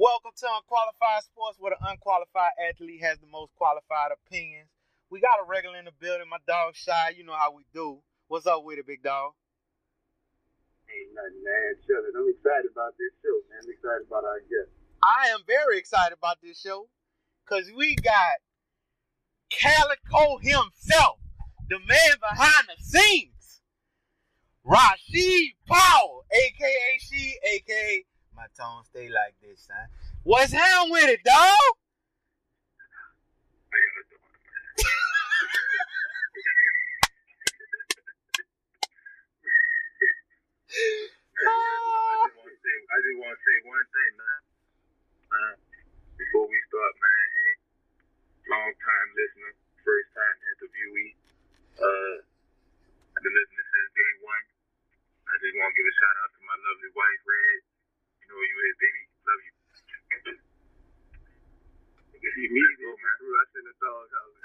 Welcome to Unqualified Sports, where the unqualified athlete has the most qualified opinions. We got a regular in the building. My dog Shy, you know how we do. What's up with it, big dog? Ain't nothing, man. Chilling. I'm excited about this show, man. I'm excited about our guest. I am very excited about this show because we got Calico himself, the man behind the scenes, Rashid Powell, aka she, aka my tone stay like this, son. What's down with it, dog? I just want to say, I just want to say one thing, man. Uh, before we start, man, long time listener, first time interviewee. Uh, I've been listening since day one. I just want to give a shout out to my lovely wife, Red. You know who you is, baby. Love you. See me, man. Rush in the doghouse.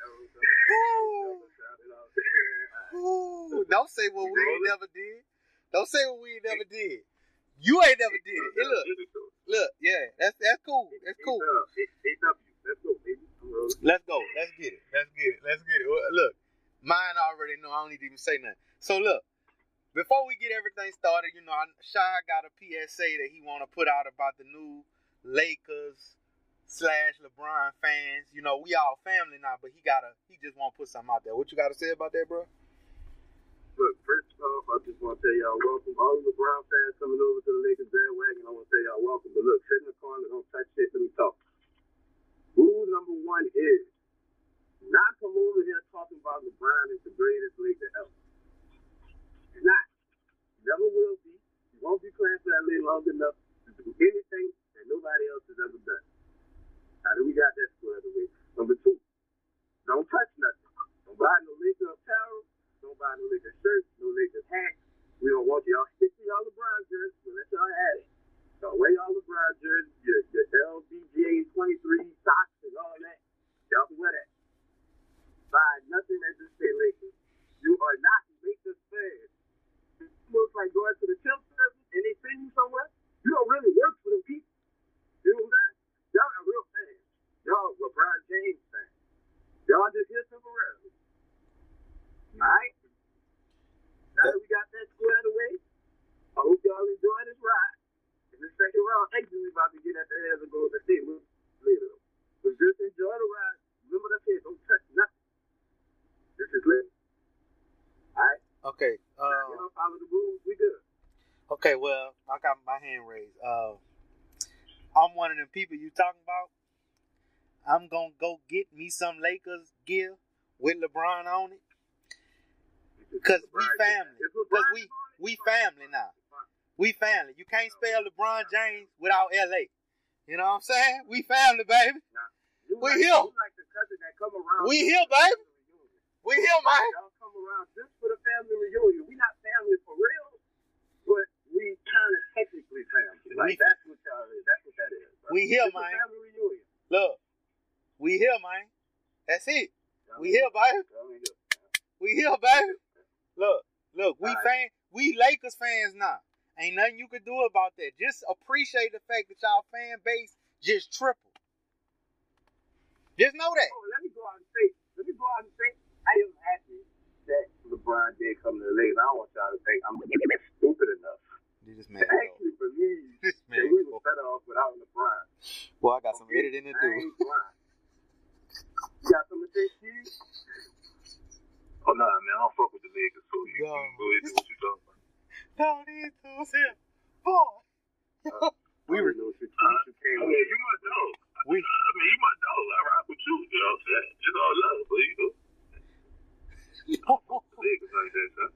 Shout it out. Ooh, don't say what we ain't never did. Don't say what we ain't never did. You ain't never did it. Hey, look, look, yeah, that's that's cool. That's cool. Let's go, baby. Let's go. Let's get it. Let's get it. Let's get it. Look, mine already know. I don't need to even say nothing. So look, before we get everything started, you know, Shy got a PSA that he want to put out about the new Lakers slash LeBron fans. You know, we all family now, but he gotta, he just want to put something out there. What you got to say about that, bro? Look, first off, I just want to tell y'all welcome. All the Brown fans coming over to the Lakers bandwagon, I want to tell y'all welcome. But look, sit in the corner, don't touch shit, let me talk. Rule number one is not come over here talking about LeBron is the greatest Laker ever. Not. Never will be. You won't be playing for that league long enough to do anything that nobody else has ever done. How do we got that squared away? Number two, don't touch nothing. Don't buy no Laker apparel. Don't buy no Lakers shirts, no Lakers hats. We don't want y'all stick to y'all LeBron jerseys. We'll let y'all have it. So wear y'all LeBron jerseys, your, your LBJ 23 socks and all that. Y'all can wear that. Buy nothing that just say Lakers. You are not Lakers fans. It looks like going to the temp service and they send you somewhere. You don't really work for them people. You know what I'm saying? Y'all are real fans. Y'all LeBron James fans. Y'all just here temporarily. Alright? Now that we got that squared away, I hope y'all enjoy this ride. In the second round, exit we about to get at the hands of Golden State We'll later. though. But just enjoy the ride. Remember what I said, don't touch nothing. This is lit. Alright? Okay. Now, Uh, y'all follow the rules, we good. okay. Well, I got my hand raised. Uh, I'm one of them people you talking about. I'm gonna go get me some Lakers gear with LeBron on it. Cause we family. Cause we is on it, we family now. We family. You can't spell LeBron James without LA. You know what I'm saying? We family, baby. We here. Like the cousin that come around. We here, baby. We here, man. Y'all come around just for the family reunion. We not family for real, but we kind of technically family. Like that's what y'all is. That's what that is. Bro. We here, man. Look, we here, man. That's it. We here, baby. We here, baby. Look, look, we fan, we Lakers fans now. Ain't nothing you can do about that. Just appreciate the fact that y'all fan base just tripled. Just know that. Oh, let me go out and say. Let me go out and say. I am happy that LeBron did come to the Lakers. I don't want y'all to think I'm stupid enough This to actually believe This that we was better off without LeBron. Boy, I got some editing to do. You got something to say, Steve? Oh, nah, man. I don't fuck with the Lakers, so you No. can go ahead and do what you talking about. No, these dudes here. Boy. Uh, we were, know you, what came I mean, you my dog. we, I mean, you my dog. I rock with you. You know what I'm saying? It's all love, but you know, Lakers like that, son.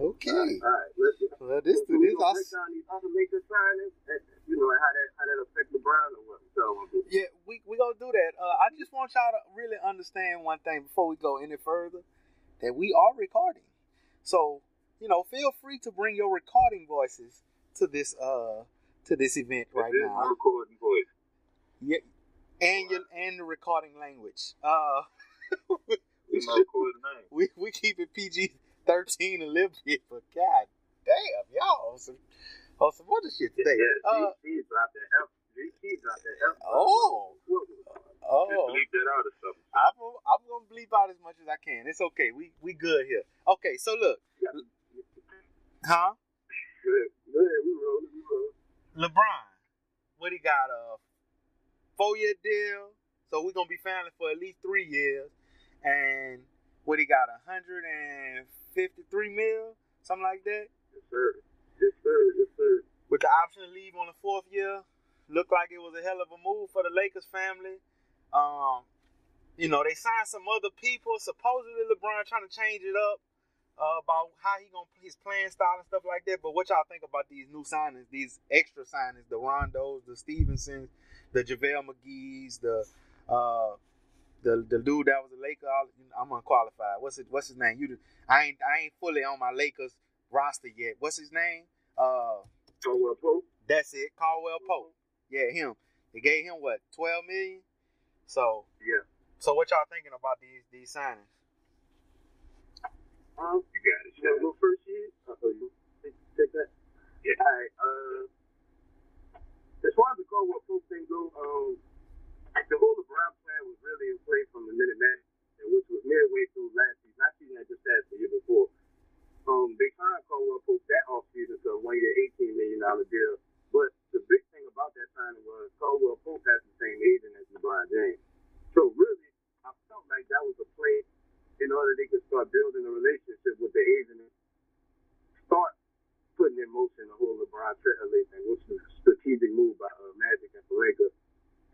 Okay. All right, let's get Well, this, so this, I, break down these other Lakers signings, and, you know, and how that how that affect LeBron or what? So, uh, Yeah, we we gonna do that. Uh, I just want y'all to really understand one thing before we go any further, that we are recording. So you know, feel free to bring your recording voices to this uh to this event right this my now. recording voice. Yeah, and your and the recording language. Uh, we, This is my should- recording name. we we keep it PG thirteen a little bit, but god damn, y'all on some on some other shit today. Yeah, Uh, GT dropped the F. GT Oh, Well, Just oh. bleep that out or something. I'm I'm gonna bleep out as much as I can. It's okay. We we good here. Okay, so look, huh? Good. Good. We rolling. We rolling. LeBron, what he got a four year deal, so we're gonna be family for at least three years, and what he got a hundred and fifty three mil, something like that, Yes, sir. Yes, sir. Yes, sir. with the option to leave on the fourth year. Looked like it was a hell of a move for the Lakers family. Um, you know they signed some other people. Supposedly LeBron trying to change it up. Uh, about how he gonna play his playing style and stuff like that. But what y'all think about these new signings, these extra signings, the Rondos, the Stephensons, the JaVale McGee's, the uh, the the dude that was a Laker. I'm unqualified. What's it? What's his name? You, I ain't I ain't fully on my Lakers roster yet. What's his name? Uh, Caldwell Pope. that's it, Caldwell Pope. Yeah, him. They gave him what, twelve million? So Yeah. so what y'all thinking about these these signings? Um, You got it. you want to go first, Shid? Uh, oh, you take, take that? Yeah. All right. Uh, as far as the Caldwell Pope thing go, um, the whole LeBron plan was really in play from the minute man, which was midway through last season. Not season that just passed the year before. Um, they signed Caldwell Pope that offseason to a one year, $18 million deal. But the big thing about that signing was Caldwell Pope has the same agent as LeBron James. So really, I felt like that was a play in order they could start building a relationship with the agent and start putting in motion the whole LeBron Trent thing, which was a strategic move by uh, Magic and Pelinka.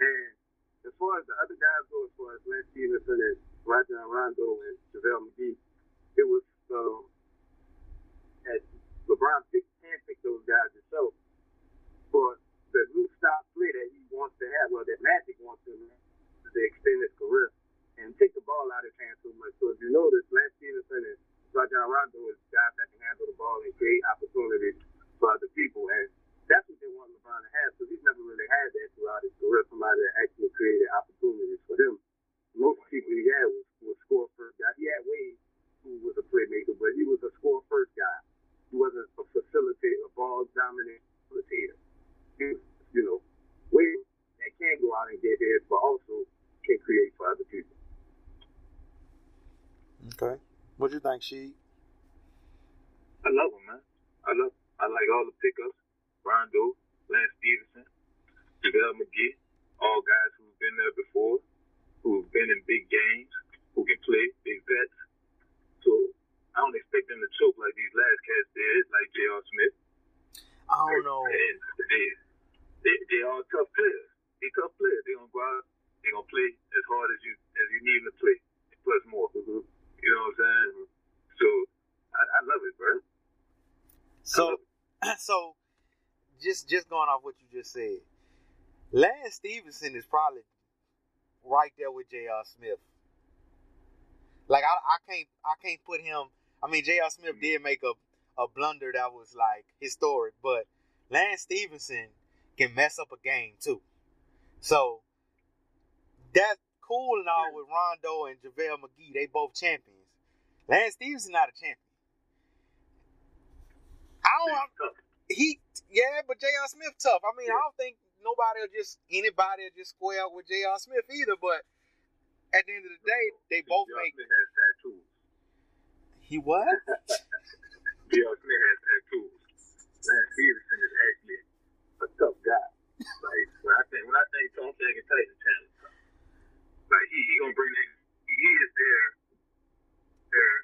And as far as the other guys go, as far as Lance Stephenson and Rajon Rondo and JaVale McGee, it was um, at LeBron picked handpicked those guys himself for the new style play that he wants to have, well, that Magic wants him to extend his career and take the ball out of his hands so much. So if you notice, Lance Stephenson and Rajon Rondo is guys that can handle the ball and create opportunities for other people. And that's what they want LeBron to have because he's never really had that throughout his career, somebody that actually created opportunities for him. Most people he had was, was score first guy. He had Wade, who was a playmaker, but he was a score first guy. He wasn't a facilitator, a ball dominant facilitator. He was, you know, Wade that can go out and get his, but also can create for other people. Okay. What you think, She? I love him, man. I love. I like all the pickups. Rondo, Lance Stephenson, JaVale McGee, all guys who've been there before, who've been in big games, who can play, big vets. So I don't expect them to choke like these last cats did, like J.R. Smith. I don't know. And they, they, they all tough players. They tough players. They gonna go out. They gonna play as hard as you as you need them to play, plus more. You know what I'm saying? So I, I love it, bro. So so just just going off what you said, Lance Stephenson is probably right there with J.R. Smith. Like I, I can't I can't put him. I mean, J.R. Smith did make a a blunder that was like historic, but Lance Stephenson can mess up a game too. So that's cool and all with Rondo and JaVale McGee. They both champions. Lance Stephenson not a champion. I don't. He yeah, but J.R. Smith tough. I mean, I don't think nobody will just anybody will just square up with J.R. Smith either. But at the end of the day, they both J.R. make. Smith has tattoos. He what? J.R. Smith has tattoos. Lance Stephenson is actually a tough guy. Like when I think when I think Tom Sagan Tyson challenge, like he he gonna bring that. He is their their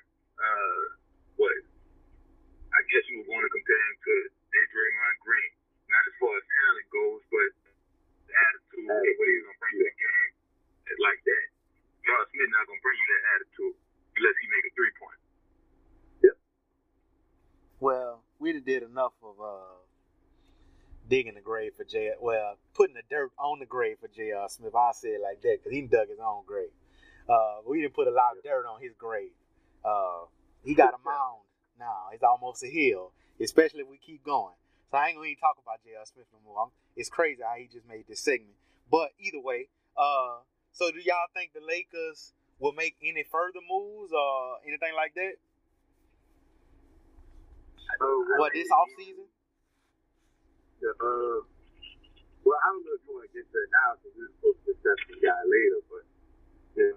uh what? I guess you were going to compare him to their Draymond Green, not as far as talent goes, but the attitude, the way he's gonna bring you the game, is like that. J.R. Smith not gonna bring you that attitude unless he make a three point. Well, we did enough of uh, digging the grave for J. Well, putting the dirt on the grave for J.R. Smith. I say it like that because he dug his own grave. Uh, we didn't put a lot of dirt on his grave. Uh, he got a mound now. It's almost a hill, especially if we keep going. So I ain't gonna even talk about J.R. Smith no more. I'm, it's crazy how he just made this segment. But either way, uh, so do y'all think the Lakers will make any further moves or anything like that? Uh, What this off season? Yeah, uh, well, I don't know if you want to get to it now now because we're supposed to discuss the guy later, but yeah,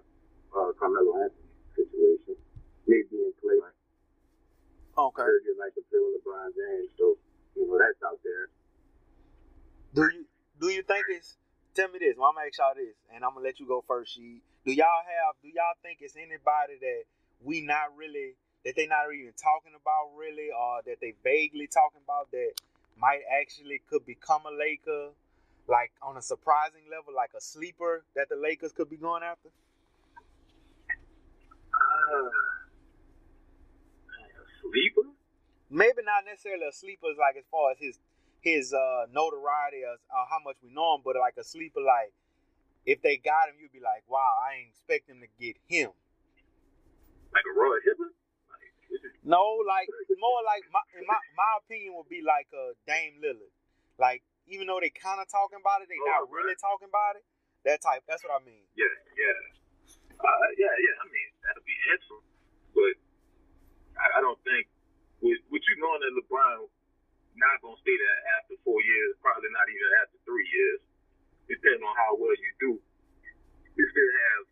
uh, Carmelo Anthony situation, maybe in play. Okay. You like to play with LeBron James, so you know that's out there. Do you do you think it's tell me this, well, I'm gonna ask y'all this, and I'm gonna let you go first, she. Do y'all have do y'all think it's anybody that we not really that they not even talking about really or that they vaguely talking about that might actually could become a Laker, like on a surprising level, like a sleeper that the Lakers could be going after? Uh, sleeper? Maybe not necessarily a sleeper like as far as his his uh, notoriety or, or how much we know him, but like a sleeper like if they got him, you'd be like, wow, I ain't expect them to get him. Like a Roy Hibbert? Like, this is- No, like more like my in my my opinion would be like a Dame Lillard. Like even though they kind of talking about it, they Oh, not right. really talking about it. That type. That's what I mean. yeah, yeah. Uh, yeah, yeah. I mean, that'd be handsome. But I, I don't think, with, with you knowing that LeBron not to stay there after four years, probably not even after three years, depending on how well you do, you still have,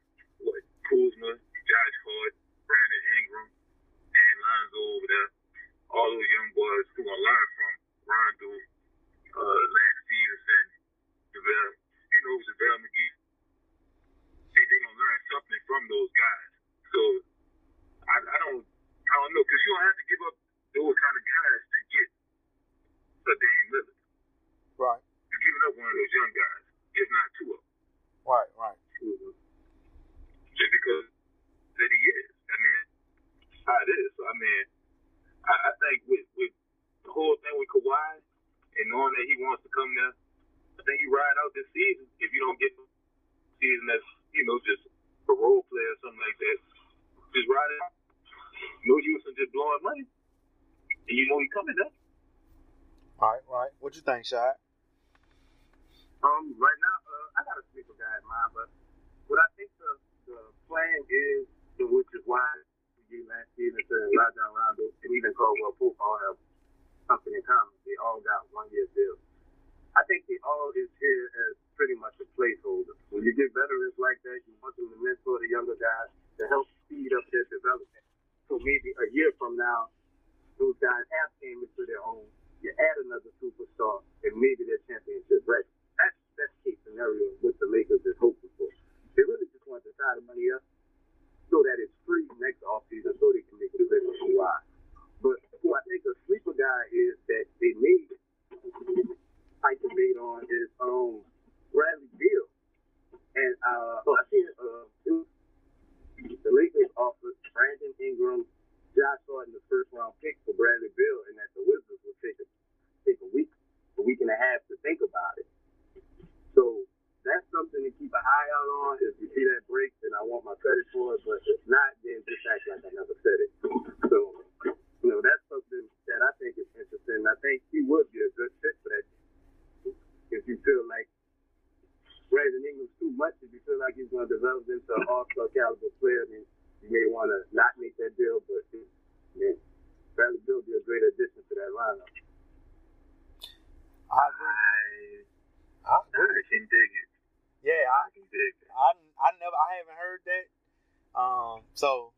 what, Kuzma, Josh Hart, Brandon Ingram, and Lonzo over there. All those young boys who going to learn from Rondo, uh, Lance Stephenson, JaVale, you know, JaVale McGee. They, they to learn something from those guys. So, I, I don't, I don't know, because you don't have to give up those kind of guys to get a Dame Lillard. Right. You're giving up one of those young guys, if not two of them. Right. Right. Mm-hmm. just because that he is. I mean, how it is. I mean, I, I think with, with the whole thing with Kawhi and knowing that he wants to come there, I think you ride out this season. If you don't get season that's, you know, just a role player or something like that, just ride it out. No use in just blowing money. And you know he coming there. Right. Right. What you think, Shad? Um, right now, uh, I got a sleeper guy in mind, but what I think the, the plan is, which is why we get Lance Stephenson and Rajon Rondo and even Caldwell Pope all have something in common. They all got one year deals. I think they all is here as pretty much a placeholder. When you get veterans like that, you want them to mentor the younger guys to help speed up their development. So maybe a year from now, those guys have came into their own. You add another superstar, and maybe they're championship ready. That's best case scenario what the Lakers is hoping for. They really just want to tie the money up so that it's free next offseason so they can make a decision on why. But who I think a sleeper guy is that they made type debate on is um Bradley Beal. And uh oh, I seen uh it was, the Lakers offered Brandon Ingram, Josh Hart in the first round pick for Bradley Beal and that the Wizards would take a take a week, a week and a half to think about it. So that's something to keep an eye out on. If you see that break, then I want my credit for it. But if not, then just act like I never said it. So, you know, that's something that I think is interesting. I think he would be a good fit for that. If you feel like Brandon Ingram's too much, if you feel like he's going to develop into an all-star caliber player, then you may want to not make that deal. But man, Bradley Beal be a great addition to that lineup. I agree. I, I I agree. can dig it. Yeah. I I can dig it. I, I never I haven't heard that. Um. So.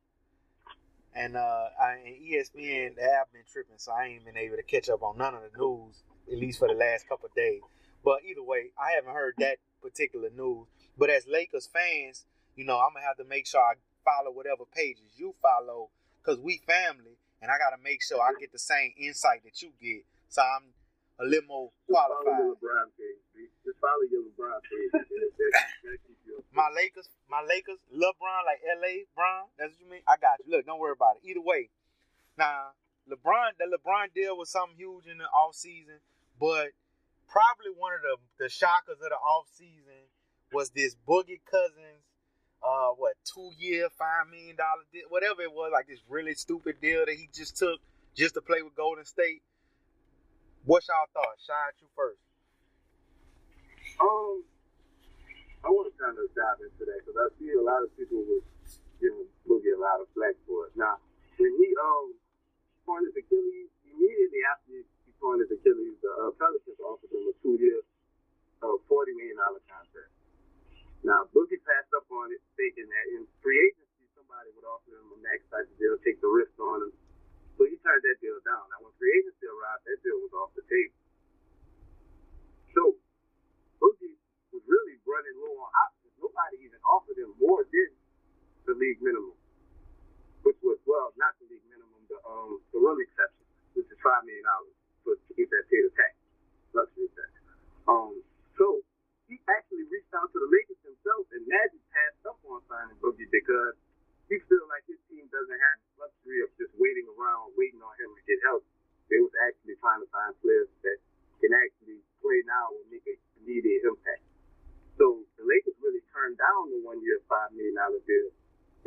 And uh, I, and ESPN they have been tripping, so I ain't been able to catch up on none of the news at least for the last couple of days. But either way, I haven't heard that particular news. But as Lakers fans, you know, I'm gonna have to make sure I follow whatever pages you follow, cause we family, and I gotta make sure I get the same insight that you get, so I'm a little more qualified. your LeBron page. Just follow your LeBron page. That- that- that'll keep you up. My Lakers, my Lakers, LeBron, like LA, Bron. That's what you mean. I got you. Look, don't worry about it. Either way, now LeBron, the LeBron deal was something huge in the off season, but probably one of the the shockers of the off season was this Boogie Cousins, uh, what two year, five million dollar deal, whatever it was, like this really stupid deal that he just took just to play with Golden State. What's y'all thoughts? Shine you first. Um, I want to kind of dive into that because I see a lot of people was giving Boogie a lot of flack for it. Now, when he um torn Achilles, immediately after torn his Achilles, the uh, Pelicans offered him a two-year, uh, forty million dollar contract. Now Boogie passed up on it, thinking that in free agency somebody would offer him a max type of deal, take the risk on him. So he turned that deal down. Now when free agency arrived, that deal was off the table. So Boogie was really running low on options. Nobody even offered him more than the league minimum, which was well, not the league minimum, the um the run exception, which is five million dollars for to get that pay to tax, luxury tax. Um, so he actually reached out to the Lakers himself, and Magic passed up on signing Boogie because he feels like his team doesn't have the luxury of just waiting around, waiting on him to get help. They was actually trying to find players that can actually play now and make a immediate impact. So the Lakers really turned down the one-year, five million dollar deal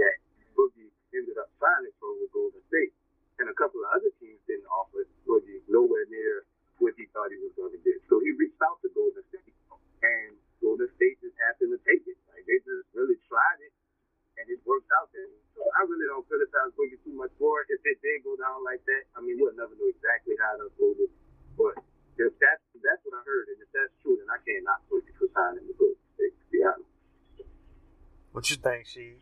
that Boogie ended up signing for with Golden State. And a couple of other teams didn't offer Boogie nowhere near what he thought he was going to get. So he reached out to Golden State. And Golden State just happened to take it. Like they just really tried it and it worked out there. So I really don't criticize Boogie too much for it. If it did go down like that, I mean we'll never know exactly how it unfolded. But if that's if that's what I heard and if that's true, then I can't knock Boogie for signing the Golden State, to be honest. What you think, she?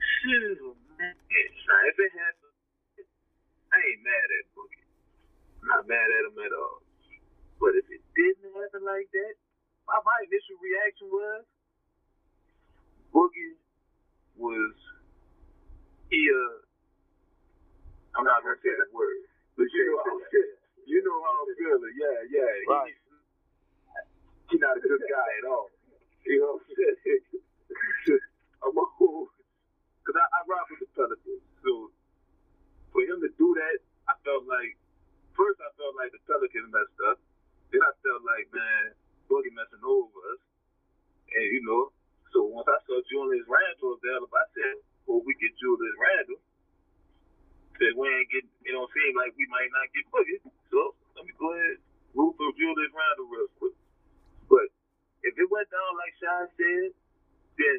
Shoot, man. If it happened, I ain't mad at Boogie. I'm not mad at him at all. But if it didn't happen like that, my, my initial reaction was Boogie was he uh I'm not gonna say that word. But you know how I'm feeling. You know how I'm feeling. Yeah, yeah. He- Right. He's not a good guy at all. You know what I'm saying? I'm a whole because I, I rock with the Pelicans. So for him to do that, I felt like first I felt like the Pelicans messed up. Then I felt like man, Boogie messing over us. And you know, so once I saw Julius Randle available, I said, well, we get Julius Randle. Said we ain't getting, it don't seem like we might not get Boogie. So let me go ahead root for Julius Randle real quick. But if it went down like Sean said, then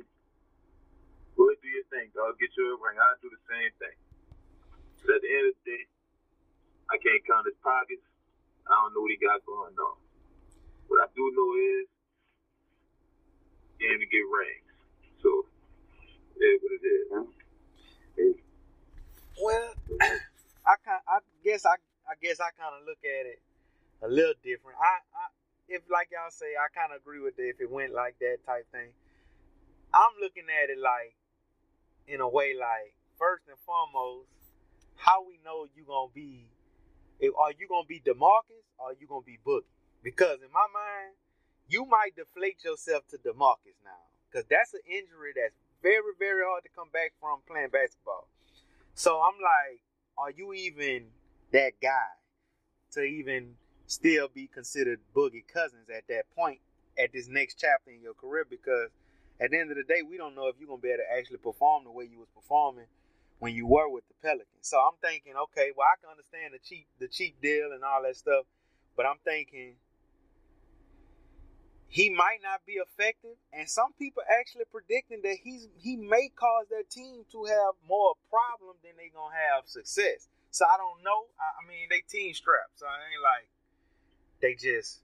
ahead do your thing, dog. Get you a ring. I'll do the same thing. At the end of the day, I can't count his pockets. I don't know what he got going on. What I do know is he ain't to get rings. So it what it is. Well, I kind, I guess I, I guess I kind of look at it a little different. I, I, if like y'all say, I kind of agree with it. If it went like that type thing, I'm looking at it like, in a way, like first and foremost, how we know you gonna be, if, are you gonna be DeMarcus or are you gonna be Boogie? Because in my mind, you might deflate yourself to DeMarcus now, because that's an injury that's very, very hard to come back from playing basketball. So I'm like, are you even that guy to even still be considered Boogie Cousins at that point at this next chapter in your career? Because at the end of the day, we don't know if you're gonna be able to actually perform the way you was performing when you were with the Pelicans. So I'm thinking, okay, well I can understand the cheap the cheap deal and all that stuff, but I'm thinking he might not be effective, and some people actually predicting that he's he may cause their team to have more problem than they gonna have success. So I don't know. I, I mean, they team strapped, so it ain't like they just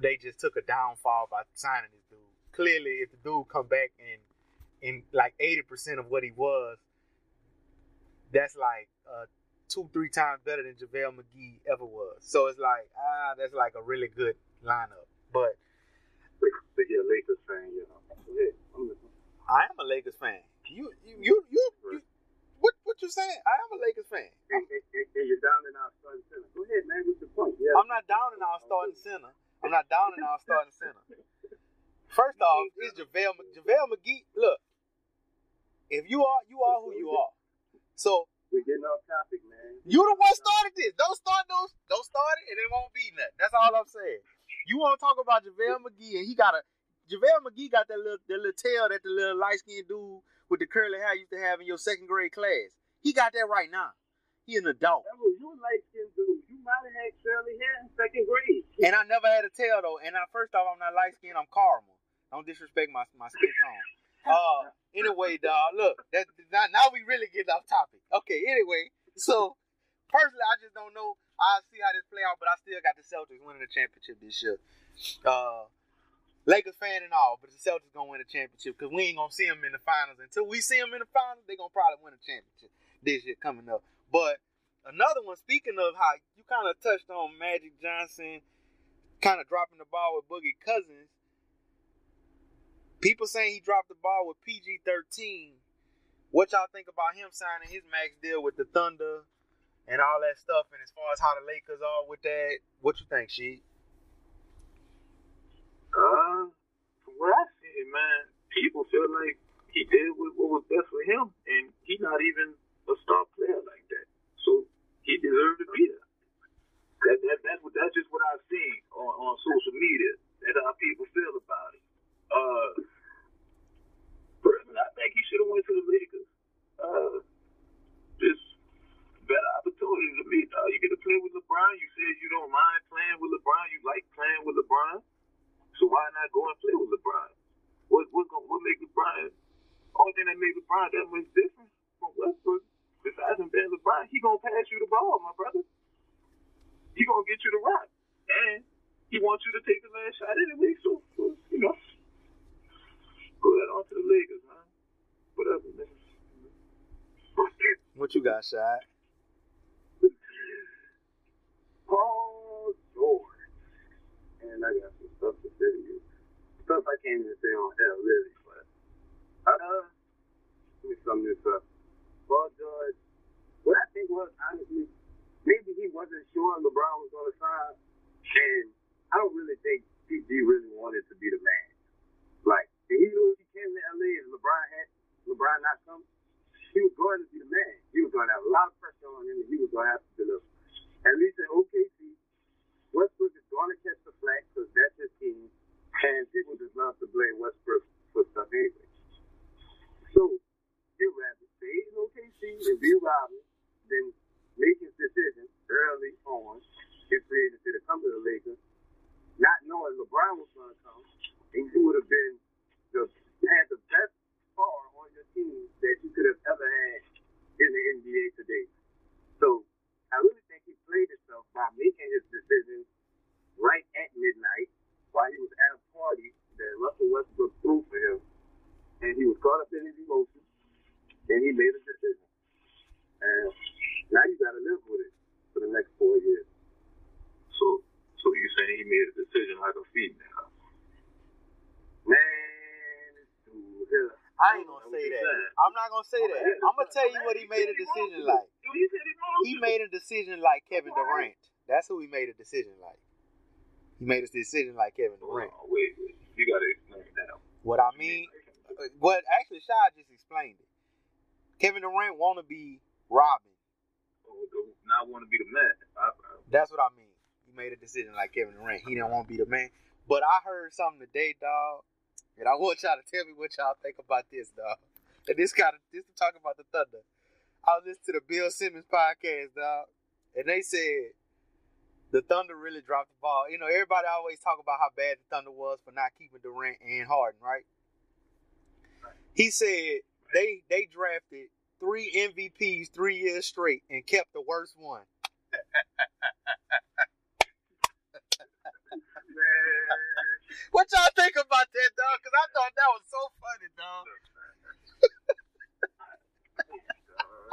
they just took a downfall by signing this dude. Clearly, if the dude come back and in like eighty percent of what he was, that's like uh, two three times better than JaVale McGee ever was. So it's like ah, that's like a really good lineup. But But you're a Lakers fan, you know. I am a Lakers fan. You you you, you, you what what you saying? I am a Lakers fan. And, and, and, you're down in our starting center. Go ahead, man. What's the point? Yeah. I'm not down in our starting center. I'm not down in our starting center. First off, it's JaVale, JaVale McGee. Look, if you are, you are who you are. So We're getting off topic, man. you the one started this. Don't start those. Don't start it, and it won't be nothing. That's all I'm saying. You want to talk about JaVale McGee, and he got a JaVale McGee got that little that little tail that the little light skinned dude with the curly hair used to have in your second grade class. He got that right now. He an adult. Devil, you a light skinned dude. You might have had curly hair in second grade. And I never had a tail though. And I, first off, I'm not light skinned. I'm caramel. Don't disrespect my my skin tone. Uh, anyway, dog. Look, that now, now we really get off topic. Okay. Anyway, so personally, I just don't know. I'll see how this play out, but I still got the Celtics winning the championship this year. Uh, Lakers fan and all, but the Celtics gonna win the championship because we ain't gonna see them in the finals until we see them in the finals. They gonna probably win a championship this year coming up. But another one, speaking of how you kind of touched on Magic Johnson, kind of dropping the ball with Boogie Cousins. People saying he dropped the ball with PG thirteen. What y'all think about him signing his max deal with the Thunder and all that stuff? And as far as how the Lakers are with that, what you think, she? Uh, from what I see, man, people feel like he did what was best for him, and he's not even a star player like that. So he deserved to be there. That, that, that's what that's just what I've seen on, on social media. That's how people feel about it. Uh, personally, I think he should have went to the Lakers. Uh, just better opportunity to me. Dog. You get to play with LeBron. You said you don't mind playing with LeBron. You like playing with LeBron. So why not go and play with LeBron? What what what make LeBron? Only thing that make LeBron that much different from Westbrook, besides him being LeBron, he gonna pass you the ball, my brother. He gonna get you the rock, and he wants you to take the last shot anyway. So you know, go ahead on to the Lakers, man. Whatever, man. What you got, Shad? Paul George. And I got some stuff to say to you. Stuff I can't even say on air, really, but uh let me sum this up. Paul George, what I think was honestly, maybe he wasn't sure LeBron was gonna sign, and I don't really think PG really wanted to be the man. And he knew if he came to LA and LeBron had LeBron not come, he was going to be the man. He was going to have a lot of pressure on him, and he was going to have to deliver. At least in OKC, Westbrook is going to catch the flack because that's his team, and people just love to blame Westbrook for stuff anyway. So, he'd rather stay in OKC and be Robin than make his decision early on and free agency to come to the Lakers, not knowing LeBron was going to come, and you would have been the had the best star on your team that you could have ever had in the NBA today. So I really think he played himself by making his decision right at midnight while he was at a party that Russell Westbrook threw for him. And he was caught up in his emotions and he made a decision. And now you gotta live with it for the next four years. So, so you saying he made a decision like a female? Man, I ain't gonna say that. I'm not gonna say that. I'm gonna tell you what he made a decision like. He said he wants He to. made a decision like Kevin Durant. That's who he made a decision like. He made a decision like Kevin Durant. Oh, wait, wait. You gotta explain that. What I mean, what actually Shah just explained it. Kevin Durant want to be Robin. Oh, Not want to be the man. That's what I mean. He made a decision like Kevin Durant. He didn't want to be the man. But I heard something today, dog, and I want y'all to tell me what y'all think about this, dog. And this kind of this to talk about the Thunder. I was listening to the Bill Simmons podcast, dog, and they said the Thunder really dropped the ball. You know, everybody always talk about how bad the Thunder was for not keeping Durant and Harden, right? He said they they drafted three MVPs three years straight and kept the worst one. What y'all think about that, dog? Because I thought that was so funny, dog.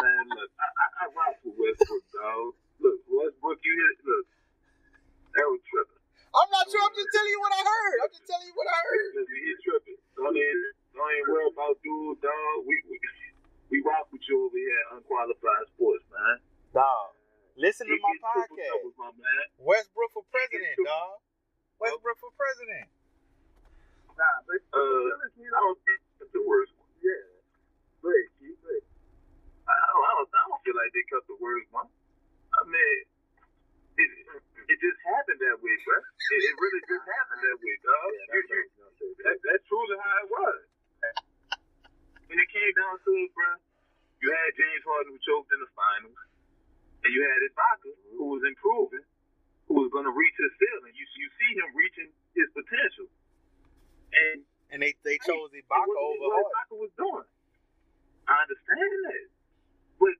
man, look, I, I, I rock with Westbrook, dog. Look, Westbrook, you hit, look, that was tripping. I'm not sure. I'm just telling you what I heard. I'm just telling you what I heard. Listen, he tripping. Don't even, don't even worry about dude, dog. We, we, we rock with you over here at Unqualified Sports, man. Dog, listen to my podcast. doubles, my man. Westbrook for president, dog. Westbrook for president. Nah, but Uh, I don't think that's the worst one. yeah. Great, keep it. I don't, I don't, I don't feel like they cut the worst one. I mean, it, it just happened that way, bro. It, it really just happened that way, dog. You, you, that, that's truly how it was. When it came down to it, bro, you had James Harden who choked in the finals, and you had Ibaka who was improving, who was going to reach his ceiling. You you see him reaching his potential, and And they, they chose Ibaka over what. Ibaka was doing. I understand that, but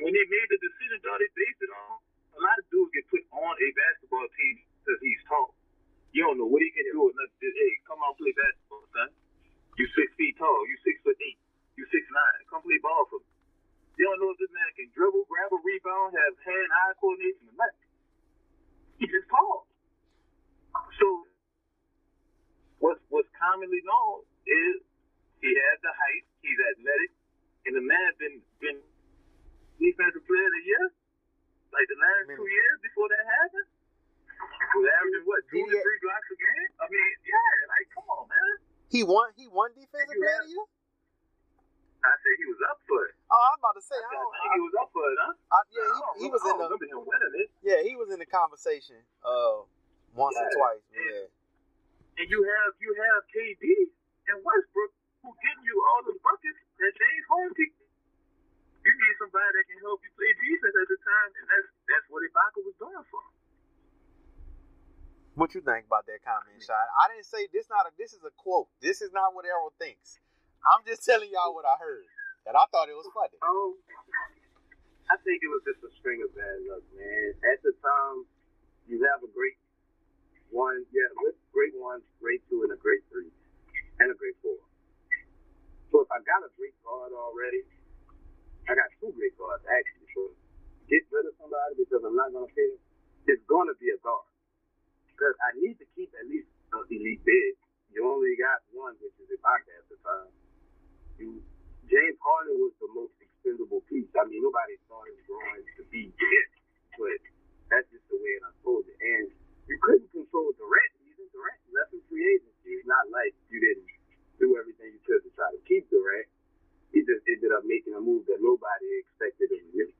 when they made the decision, though, they based it on a lot of dudes get put on a basketball team because he's tall. You don't know what he can do. or nothing. Hey, come on, play basketball, son. You six feet tall. You six foot eight. You six nine. Come play ball for me. You don't know if this man can dribble, grab a rebound, have hand-eye coordination, or nothing. He's just tall. So what's what's commonly known is he has the height, he's athletic, and the man been been defensive player of the year, like the last two years before that happened. Was averaging what two to three blocks a game? I mean, yeah, like come on, man. He won. He won defensive player of the year. I said he was up for it. Oh, I'm about to say, I, I don't, think he was up for it, huh? I, yeah, I he, he was I in the remember him winning it. yeah he was in the conversation uh once or twice. Yeah. And you have you have KD and Westbrook who getting you all the buckets that James Harden. You need somebody that can help you play defense at the time, and that's that's what Ibaka was doing for. him. What you think about that comment, Shai? I didn't say this. Not a this is a quote. This is not what Errol thinks. I'm just telling y'all what I heard, and I thought it was funny. Um, I think it was just a string of bad luck, man. At the time, you have a great one, yeah, with great one, great two, and a great three, and a great four. So if I got a great guard already, I got two great guards actually. So get rid of somebody because I'm not gonna pay. It's gonna be a guard because I need to keep at least an elite big. You only got one, which is Ibaka at the time. You James Harden was the most expendable piece. I mean, nobody thought it was going to be it, but that's just the way it unfolded. And you couldn't control Durant. Even Durant left in free agency. It's not like you didn't do everything you could to try to keep Durant. He just ended up making a move that nobody expected him to make.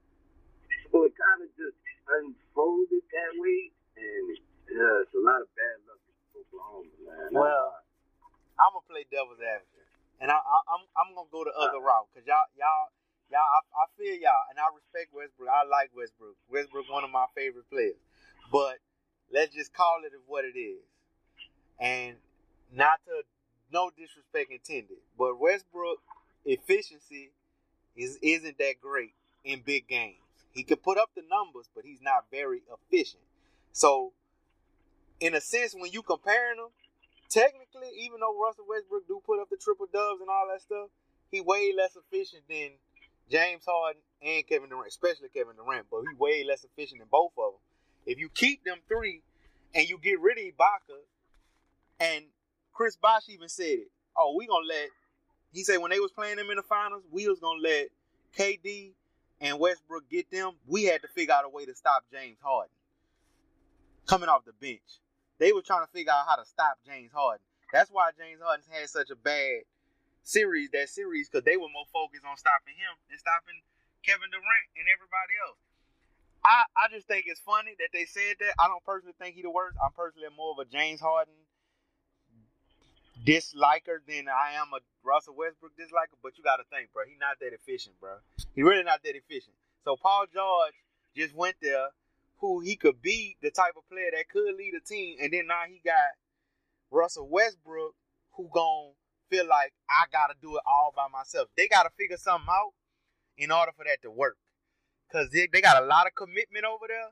So it kind of just unfolded that way, and yeah, it's a lot of bad luck in Oklahoma, man. Well, I'm gonna play devil's advocate, and I, I, I'm I'm gonna go the other route because y'all y'all y'all I, I feel y'all, and I respect Westbrook. I like Westbrook. Westbrook one of my favorite players, but let's just call it what it is, and not to no disrespect intended, but Westbrook efficiency is isn't that great in big games. He can put up the numbers, but he's not very efficient. So, in a sense, when you comparing them technically, even though Russell Westbrook do put up the triple dubs and all that stuff, he way less efficient than James Harden and Kevin Durant, especially Kevin Durant. But he way less efficient than both of them. If you keep them three and you get rid of Ibaka, and Chris Bosh even said it. Oh, we gonna let. He said when they was playing them in the finals, we was gonna let KD and Westbrook get them. We had to figure out a way to stop James Harden coming off the bench. They were trying to figure out how to stop James Harden. That's why James Harden had such a bad series, that series, because they were more focused on stopping him than stopping Kevin Durant and everybody else. I, I just think it's funny that they said that. I don't personally think he the worst. I'm personally more of a James Harden disliker than I am a Russell Westbrook disliker. But you got to think, bro, he's not that efficient, bro. He really not that efficient. So Paul George just went there who he could be the type of player that could lead a team, and then now he got Russell Westbrook who gon' feel like I gotta do it all by myself. They gotta figure something out in order for that to work. Cause they, they got a lot of commitment over there,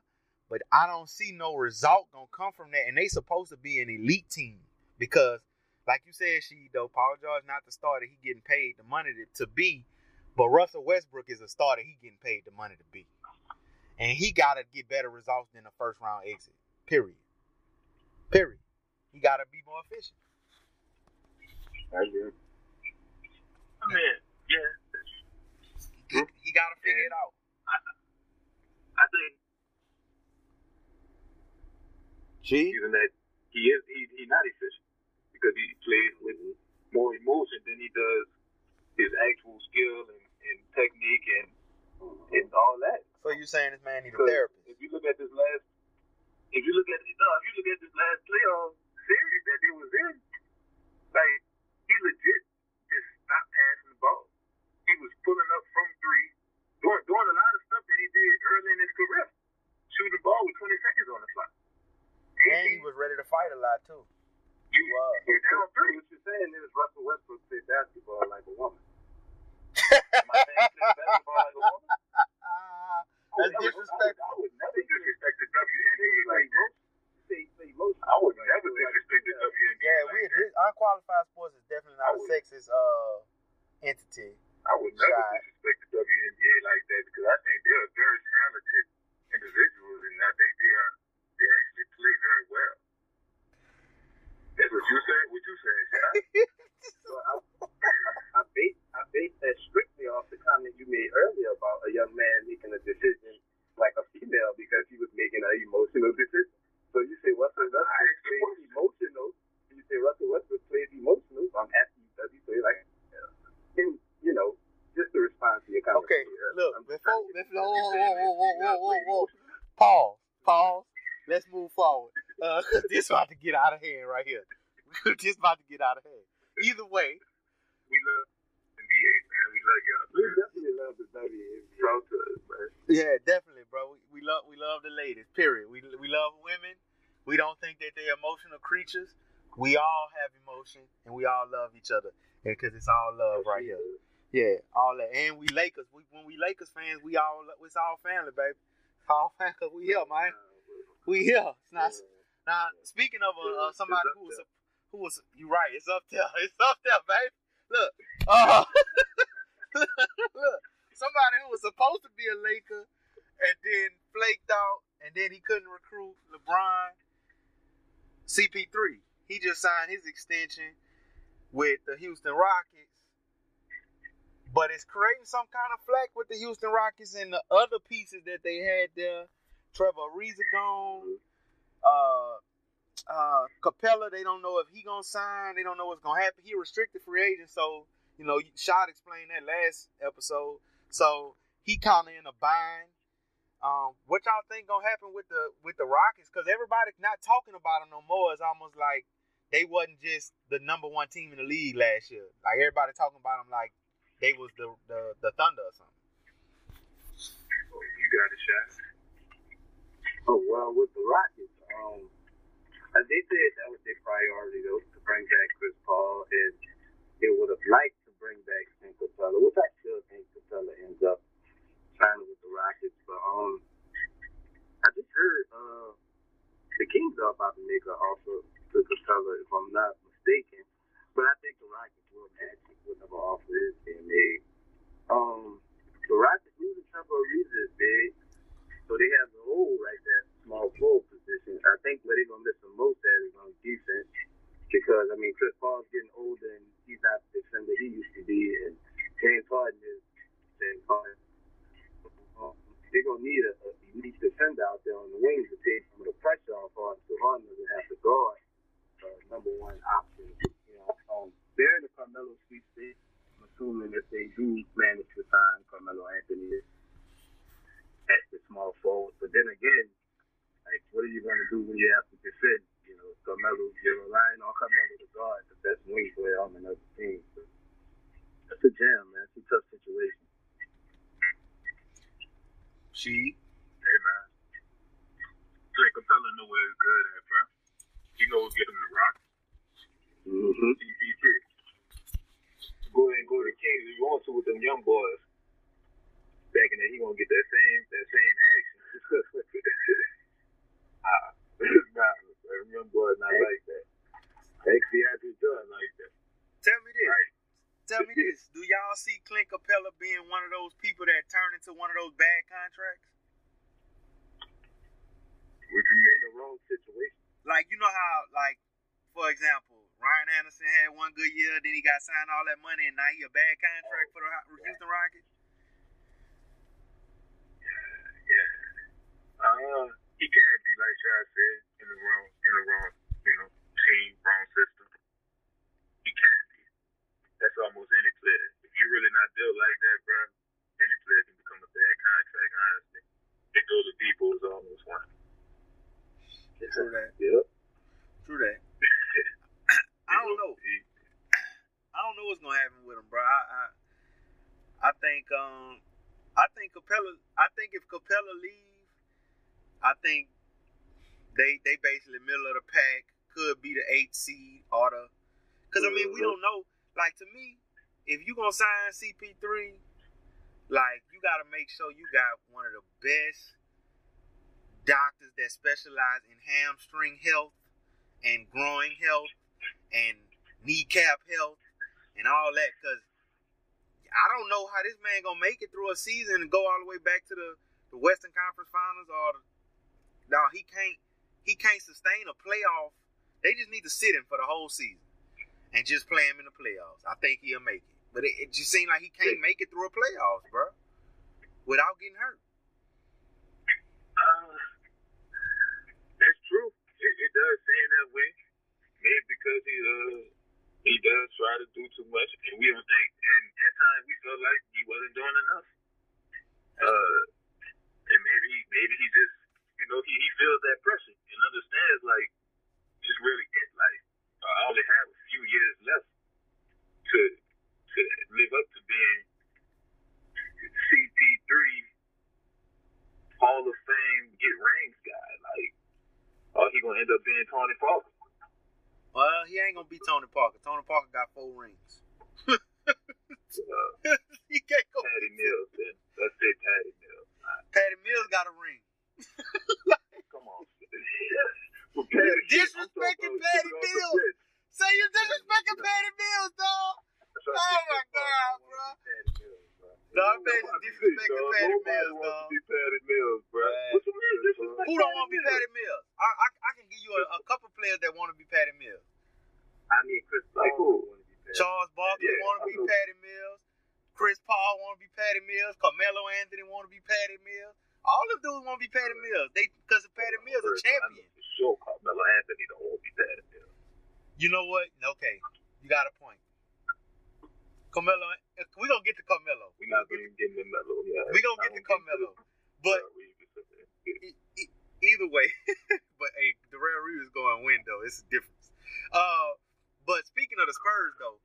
but I don't see no result gonna come from that. And they supposed to be an elite team because, like you said, she though Paul George not the starter, he getting paid the money to, to be, but Russell Westbrook is a starter, he getting paid the money to be and he got to get better results than the first round exit. Period. Period. He got to be more efficient. I agree. I mean, yeah, He, he got to figure it out. I think G. even that he is he he not efficient because he plays with more emotion than he does his actual skill and, and technique and and all that. So you're saying this man need a therapist? If you look at this last, if you look at no, if you look at this last playoff series that they was in, like he legit just stopped passing the ball. He was pulling up from three, doing doing a lot of stuff that he did early in his career, shooting the ball with 20 seconds on the clock. And he was ready to fight a lot too. You, was. you're down So three. what you're saying is Russell Westbrook played basketball like a woman. Am I saying played basketball like a woman? That's I would- disrespectful. I would never disrespect the WNBA like that. Say, say most. I would never disrespect the WNBA. yeah, we that. this unqualified sports is definitely not a sexist uh entity. I would never Shot. disrespect the WNBA like that because I think they're very talented individuals and I think they are they actually play very well. That's what you said. What you said, Shaq? So I, I, I base that strictly off the comment you made earlier about a young man making a decision like a female because he was making an emotional decision. So you say Russell Westbrook plays emotional. You say Russell Westbrook plays emotional. So I'm asking you, does he play like? And you know, just to respond to your comment. before, before whoa, whoa, whoa, whoa, whoa, whoa, whoa, pause, pause. Let's move forward. Uh, this about to get out of hand right here. this about to get out of hand. Either way, We love NBA, man. We love y'all. We definitely love the WNBA. Talk to us, man. yeah, definitely, bro. We, we love we love the ladies. Period. We we love women. We don't think that they're emotional creatures. We all have emotion and we all love each other, And because it's all love right here. Yeah, all that. And we Lakers. We when we Lakers fans, we all it's all family, baby. It's all family. 'cause we here, man. We here. It's not. Now, speaking of uh, uh, somebody who was who was you right, it's up there. It's up there, baby. Look, uh, look, somebody who was supposed to be a Laker and then flaked out, and then he couldn't recruit LeBron. CP3, he just signed his extension with the Houston Rockets, but it's creating some kind of flack with the Houston Rockets and the other pieces that they had there. Trevor Ariza gone. Uh, uh, Capela, they don't know if he gonna sign. They don't know what's gonna happen. He restricted free agent, so you know, Shot explained that last episode. So he kind of in a bind. Um, what y'all think gonna happen with the with the Rockets? Because everybody not talking about them no more. It's almost like they wasn't just the number one team in the league last year. Like everybody talking about them like they was the the, the Thunder or something. You got a shot. Oh well, with the Rockets, um, uh, they said that was their priority though to bring back Chris Paul, and they would have liked to bring back Clint Capela, which I still think Capela ends up signing with the Rockets. But um, I just heard uh the Kings are about to make an offer to Capela, if I'm not mistaken. But I think the Rockets will match whatever offer is being made. Um, the Rockets losing Trevor Ariza is big. So they have the hole right there, small forward position. I think where they're gonna miss the most at is on defense. Because I mean Chris Paul's getting older and he's not the defender he used to be and James Harden is James Harden. Um, they're gonna need a, a unique defender out there on the wings to take some of the pressure off Harden so Harden doesn't have to guard uh, number one option. Gonna sign CP3, like you got to make sure you got one of the best doctors that specialize in hamstring health and groin health and kneecap health and all that. Because I don't know how this man gonna make it through a season and go all the way back to the, the Western Conference Finals or the, no, he can't. He can't sustain a playoff. They just need to sit him for the whole season and just play him in the playoffs. I think he'll make it. But it, it just seemed like he can't make it through a playoffs, bro, without getting hurt. Uh, that's true. It, it does seem that way. Maybe because he uh he does try to do too much, and we don't think. And at times we felt like he wasn't doing enough. Uh, and maybe maybe he just you know he, he feels that pressure and understands like just really it. Like I only have a few years left to that's live up to being CP3 Hall of Fame get rings guy. Like, oh, he gonna end up being Tony Parker. Well, he ain't gonna be Tony Parker. Tony Parker got four rings. Uh, he can't go. Patty Mills, then. Let's say Patty Mills. Patty Mills got a ring. Come on. Patty, Disrespecting Patty shooting off the Mills. Say you're disrespecting Patty Mills, dog. That's what Oh, my God, bro. why I wanna be Patty Mills, bro. Dog, Nobody man, wants to disrespecting. Patty Mills, dog. be Patty Mills, bro. What you mean Who don't want to be Patty Mills? I, I, I can give you a, a couple players that want to be Patty Mills. I mean, Chris Like Paul who? wanna be Patty. Charles Barkley Yeah, want to be. Patty Mills. Chris Paul want to be Patty Mills. Carmelo Anthony want to be Patty Mills. All of dudes want to be Patty Mills. They because Patty Mills a champion. sure, Carmelo Anthony don't want to be Patty Mills. You know what? Okay, you got a point. Carmelo, we gonna get to Carmelo. We're not going to get into Melo. Yeah. We gonna get to Carmelo, but we e- e- either way, but hey, Darrell Reeves is going to win though. It's a difference. Uh, but speaking of the Spurs though,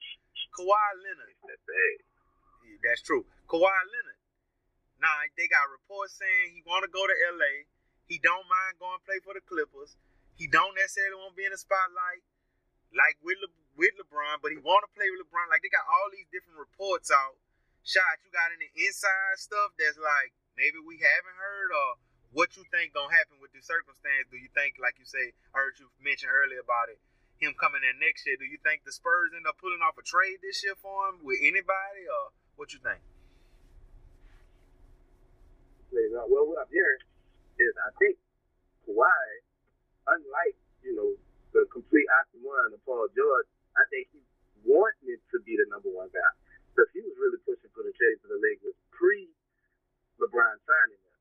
Kawhi Leonard, That's yeah, that's true. Kawhi Leonard. Now they got reports saying he want to go to LA. He don't mind going play for the Clippers. He don't necessarily want to be in the spotlight like with Le- with LeBron, but he want to play with LeBron. Like they got all these different reports out. Shot, you got any inside stuff that's like maybe we haven't heard, or what you think gonna happen with this circumstance? Do you think, like you say, I heard you mention earlier about it, him coming in next year? Do you think the Spurs end up pulling off a trade this year for him with anybody, or what you think? Well, what I'm hearing is I think Kawhi, unlike, you know, the complete oxymoron of Paul George, I think he wanted to be the number one guy. Because he was really pushing for the trade to the Lakers pre LeBron signing them.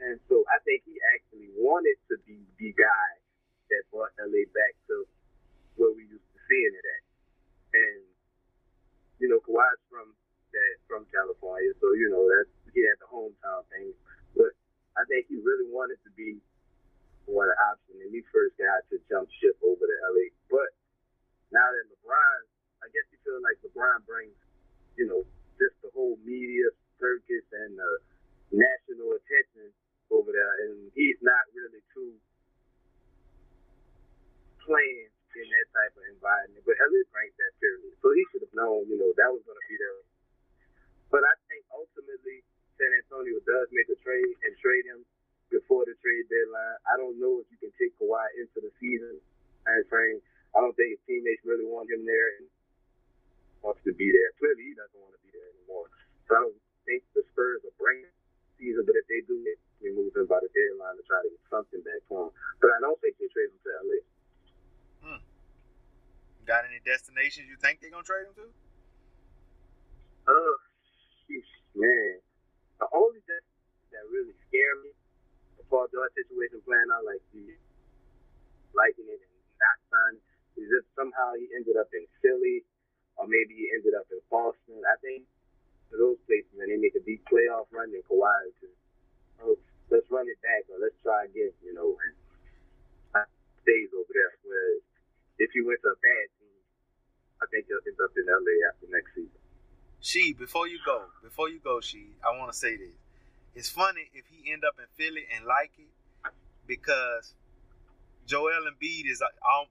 And so I think he actually wanted to be the guy that brought LA back to where we used to seeing it at. And, you know, Kawhi's from that from California, so you know that he had the hometown thing. But I think he really wanted to be one option, and he first guy to jump ship over to LA. But now that LeBron, I guess you feel like LeBron brings, you know, just the whole media circus and the national attention over there, and he's not really too playing in that type of environment. But LA brings that period, so he should have known, you know, that was going to be there. But I think ultimately San Antonio does make a trade and trade him before the trade deadline. I don't know if you can take Kawhi into the season time frame. I don't think his teammates really want him there and wants to be there. Clearly, he doesn't want to be there anymore. So I don't think the Spurs will bring him season, but if they do, they move him by the deadline to try to get something back for him. But I don't think they trade him to LA. Hmm. Got any destinations you think they're gonna trade him to? Uh, man. The only thing that really scared me, Paul George situation playing out like the liking it and not signing, is if somehow he ended up in Philly or maybe he ended up in Boston. I think for those places, and they make a deep playoff run, then Kawhi just, oh, let's run it back or let's try again, you know, and stays over there. Whereas if he went to a bad team, I think he'll end up in LA after next season. She, before you go, before you go, she, I want to say this. It's funny if he end up in Philly and like it, because Joel Embiid is um,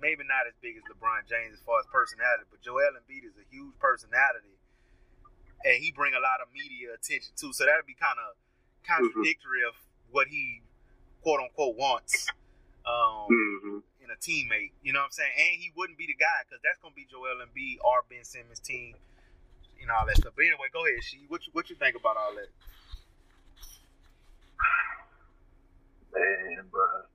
maybe not as big as LeBron James as far as personality, but Joel Embiid is a huge personality, and he bring a lot of media attention too. So that'd be kind of contradictory of what he quote unquote wants. Um, Mm-hmm. in a teammate. You know what I'm saying? And he wouldn't be the guy because that's gonna be Joel Embiid or Ben Simmons' team and all that stuff. But anyway, go ahead, She. What you, what you think about all that? Man, bro.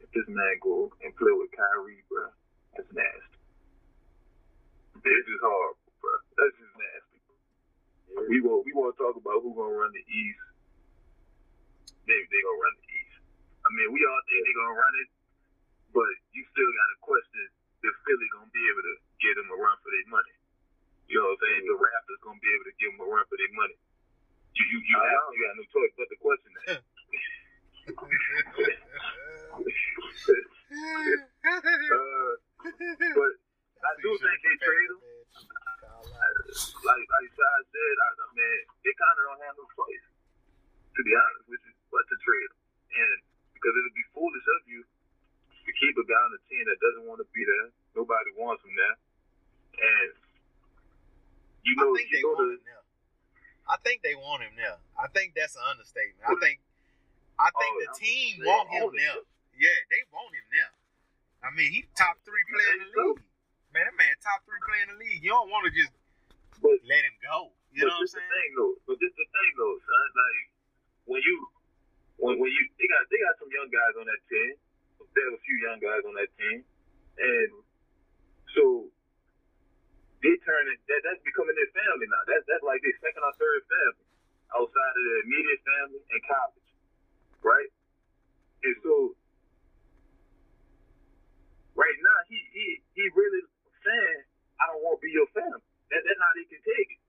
If this man go and play with Kyrie, bro, that's nasty. It's just horrible, bro. That's just nasty. We will we won't talk about who gonna run the East. They they gonna run the East. I mean, we all think they gonna run it, but you still gotta question if Philly gonna be able to get them a run for their money. You know what I'm saying? The Raptors gonna be able to give them a run for their money. You you you, have, you got no choice but to question that. uh, but I do think they trade him. Like like said, I, I mean, they kind of don't have no choice, to be honest with you, but to trade him. And because it'd be foolish of you to keep a guy on the team that doesn't want to be there. Nobody wants him there. And you know, I think they want him now. I think they want him now. I think that's an understatement. I think I think Oh, the team want him now. Yeah, they want him now. I mean, he's top three player in the league. Man, that man top three player in the league. You don't want to just But let him go. You know what I'm this the saying? thing though. But this is the thing though, son. Like when you when when you they got they got some young guys on that team. There's a few young guys on that team, and so they turn it. That that's becoming their family now. That's that's like their second or third family outside of their immediate family and college, right? And so right now he he he really saying I don't want to be your family. That, that's how they can take it.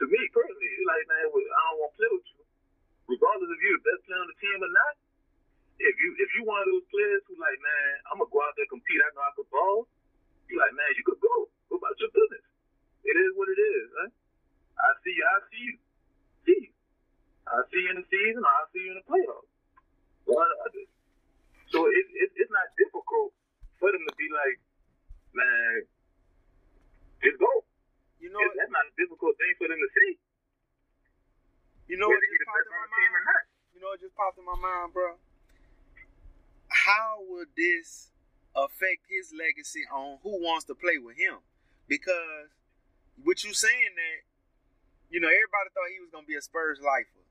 To me personally, it's like man, I don't want to play with you, regardless if you're the best player on the team or not. If you if you one of those players who like man, I'm gonna go out there compete. I know I ball. You like man, you could go. Go about your business. It is what it is. Huh? I see you. I see you. See you. I see you in the season. I see you in the playoffs. One or the other. So it, it, it's not difficult for them to be like, man, just go. You know, It's, that's not a difficult thing for them to see. you know what just popped in my mind? not. You know what just popped in my mind, bro? How would this affect his legacy on who wants to play with him? Because with you saying that, you know, everybody thought he was gonna be a Spurs lifer.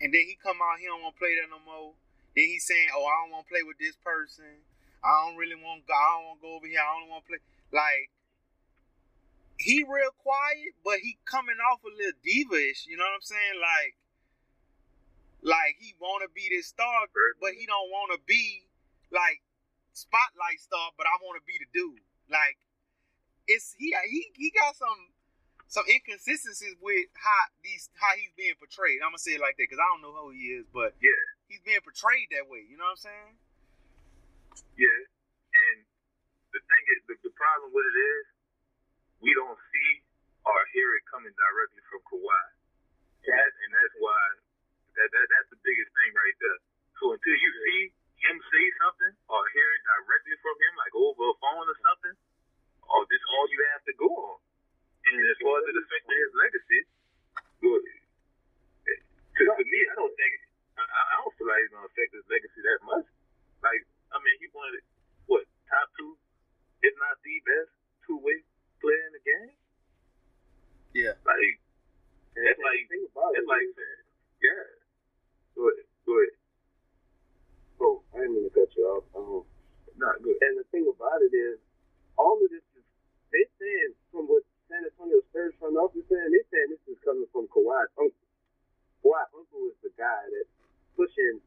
And then he come out, he don't wanna play there no more. Then he's saying, Oh, I don't wanna play with this person. I don't really want to go, I don't wanna go over here, I don't wanna play like he real quiet, but he coming off a little diva-ish, you know what I'm saying? Like like he wanna be this star, but he don't wanna be like spotlight star, but I wanna be the dude. Like it's he he he got some some inconsistencies with how these how he's being portrayed. I'm gonna say it like that because I don't know who he is, but Yeah, he's being portrayed that way. You know what I'm saying? yeah. And the thing is, the, the problem with it is, we don't see or hear it coming directly from Kawhi. And, that, and that's why, that, that that's the biggest thing right there. So until you see him say something or hear it directly from him, like over a phone or something, or this all you have to go on. And as far as it affecting his legacy, good. To, to me, I don't think, I, I don't feel like it's going to affect his legacy that much. Like, I mean, he wanted, what, top two, if not the best two-way player in the game? Yeah. Like, And That's the like- that's like, yeah. Go ahead, go ahead. Oh, I didn't mean to cut you off. Um, Not good. and the thing about it is, all of this is they saying from what San Antonio Spurs front office saying, they saying this is coming from Kawhi's uncle. Kawhi's uncle is the guy that's pushing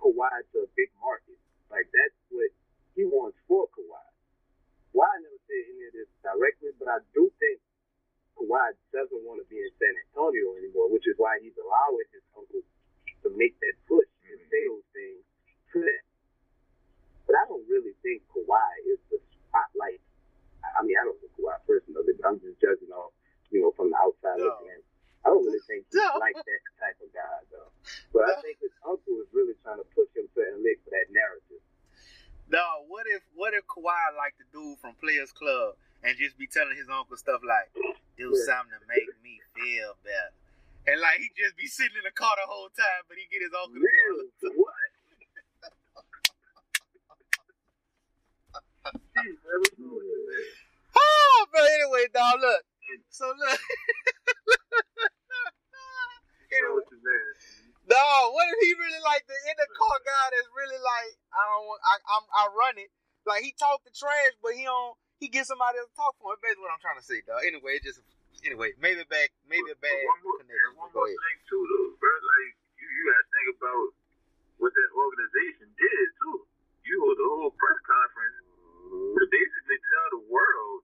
Kawhi to a big market. Like that's what he wants for Kawhi. Kawhi never said any of this directly, but I do think Kawhi doesn't want to be in San Antonio anymore, which is why he's allowing his uncle to make that push and say mm-hmm. those things to them. But I don't really think Kawhi is the spotlight. I I mean, I don't know Kawhi personally, but I'm just judging off, you know, from the outside No. looking in. I don't really think he's No. like that type of guy, though. But I think his uncle is really trying to push him to LA for that narrative. No, what if what if Kawhi like the dude from Players Club and just be telling his uncle stuff like, do Yeah. something to make me feel better. And like he just be sitting in the car the whole time, but he get his uncle to Really? do it. What? Oh, but anyway, dog, look. So look. anyway, What's his name? Dog, what if he really like the in the car guy that's really like I don't want I I'm, I run it like he talk the trash, but he don't he get somebody else to talk for him. That's what I'm trying to say, dog. Anyway, it just anyway maybe back maybe a bad one more, connection. one more thing too, though, bro. Like you, you got to think about what that organization did too. You hold the whole press conference to basically tell the world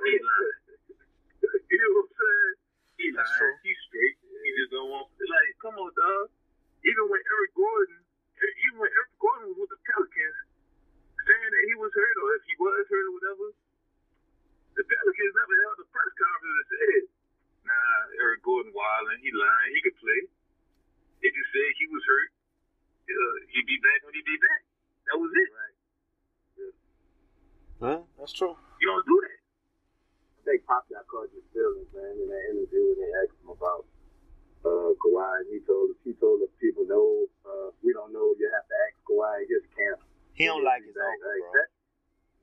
he lying. you know what I'm saying? He true. He's straight. He just don't want. Like, come on, dog. Even when Eric Gordon, even when Eric Gordon was with the Pelicans, saying that he was hurt or if he was hurt or whatever, the Pelicans never held a press conference and said, Nah, Eric Gordon wilding. He lying. He could play. They just said he was hurt. Uh, he'd be back when he'd be back. That was it. Right. Huh? That's true. You don't do that. I think Pop got caught your feelings, man, in that interview when they asked him about uh, Kawhi. And he told he told the people, no, uh, we don't know. You have to ask Kawhi his camp. He don't like his uncle, like, bro. That,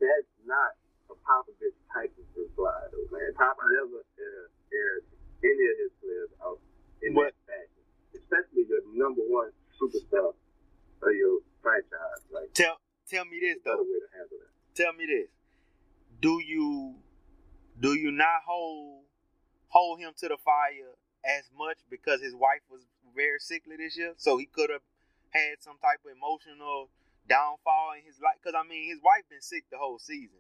that's not a Popovich type of reply, though, man. Pop never uh, aired any of his players out in What- that fashion, especially your number one superstar of your franchise. Like, Tell tell me this though. way to handle that. Tell me this. Do you do you not hold hold him to the fire as much because his wife was very sickly this year, so he could have had some type of emotional downfall in his life? Because I mean, his wife been sick the whole season.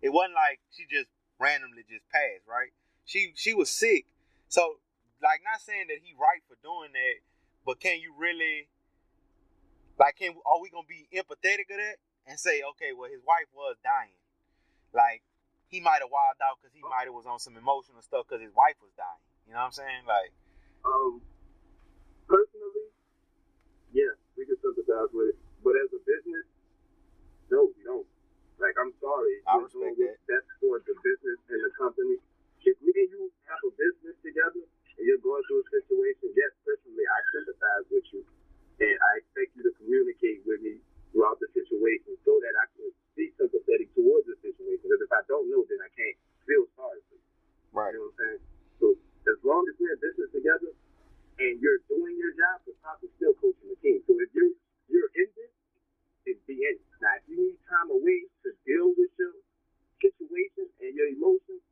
It wasn't like she just randomly just passed, right? She she was sick, so like not saying that he right for doing that, but can you really like can are we gonna be empathetic of that and say okay, well his wife was dying, like he might have wilded out because he might have was on some emotional stuff because his wife was dying. You know what I'm saying? Like Um, personally, yeah, we can sympathize with it. But as a business, no, we don't. Like, I'm sorry. I You're doing respect what's best for the business and the company. If me and you have a business together and you're going through a situation, yes, personally, I sympathize with you. And I expect you to communicate with me throughout the situation so that I can be sympathetic towards the situation. Because if I don't know, then I can't feel sorry for you. right. You know what I'm saying? So as long as we're in business together and you're doing your job, the Pop is still coaching the team. So if you're you're in this, it be in it. Now if you need time away to deal with your situation and your emotions,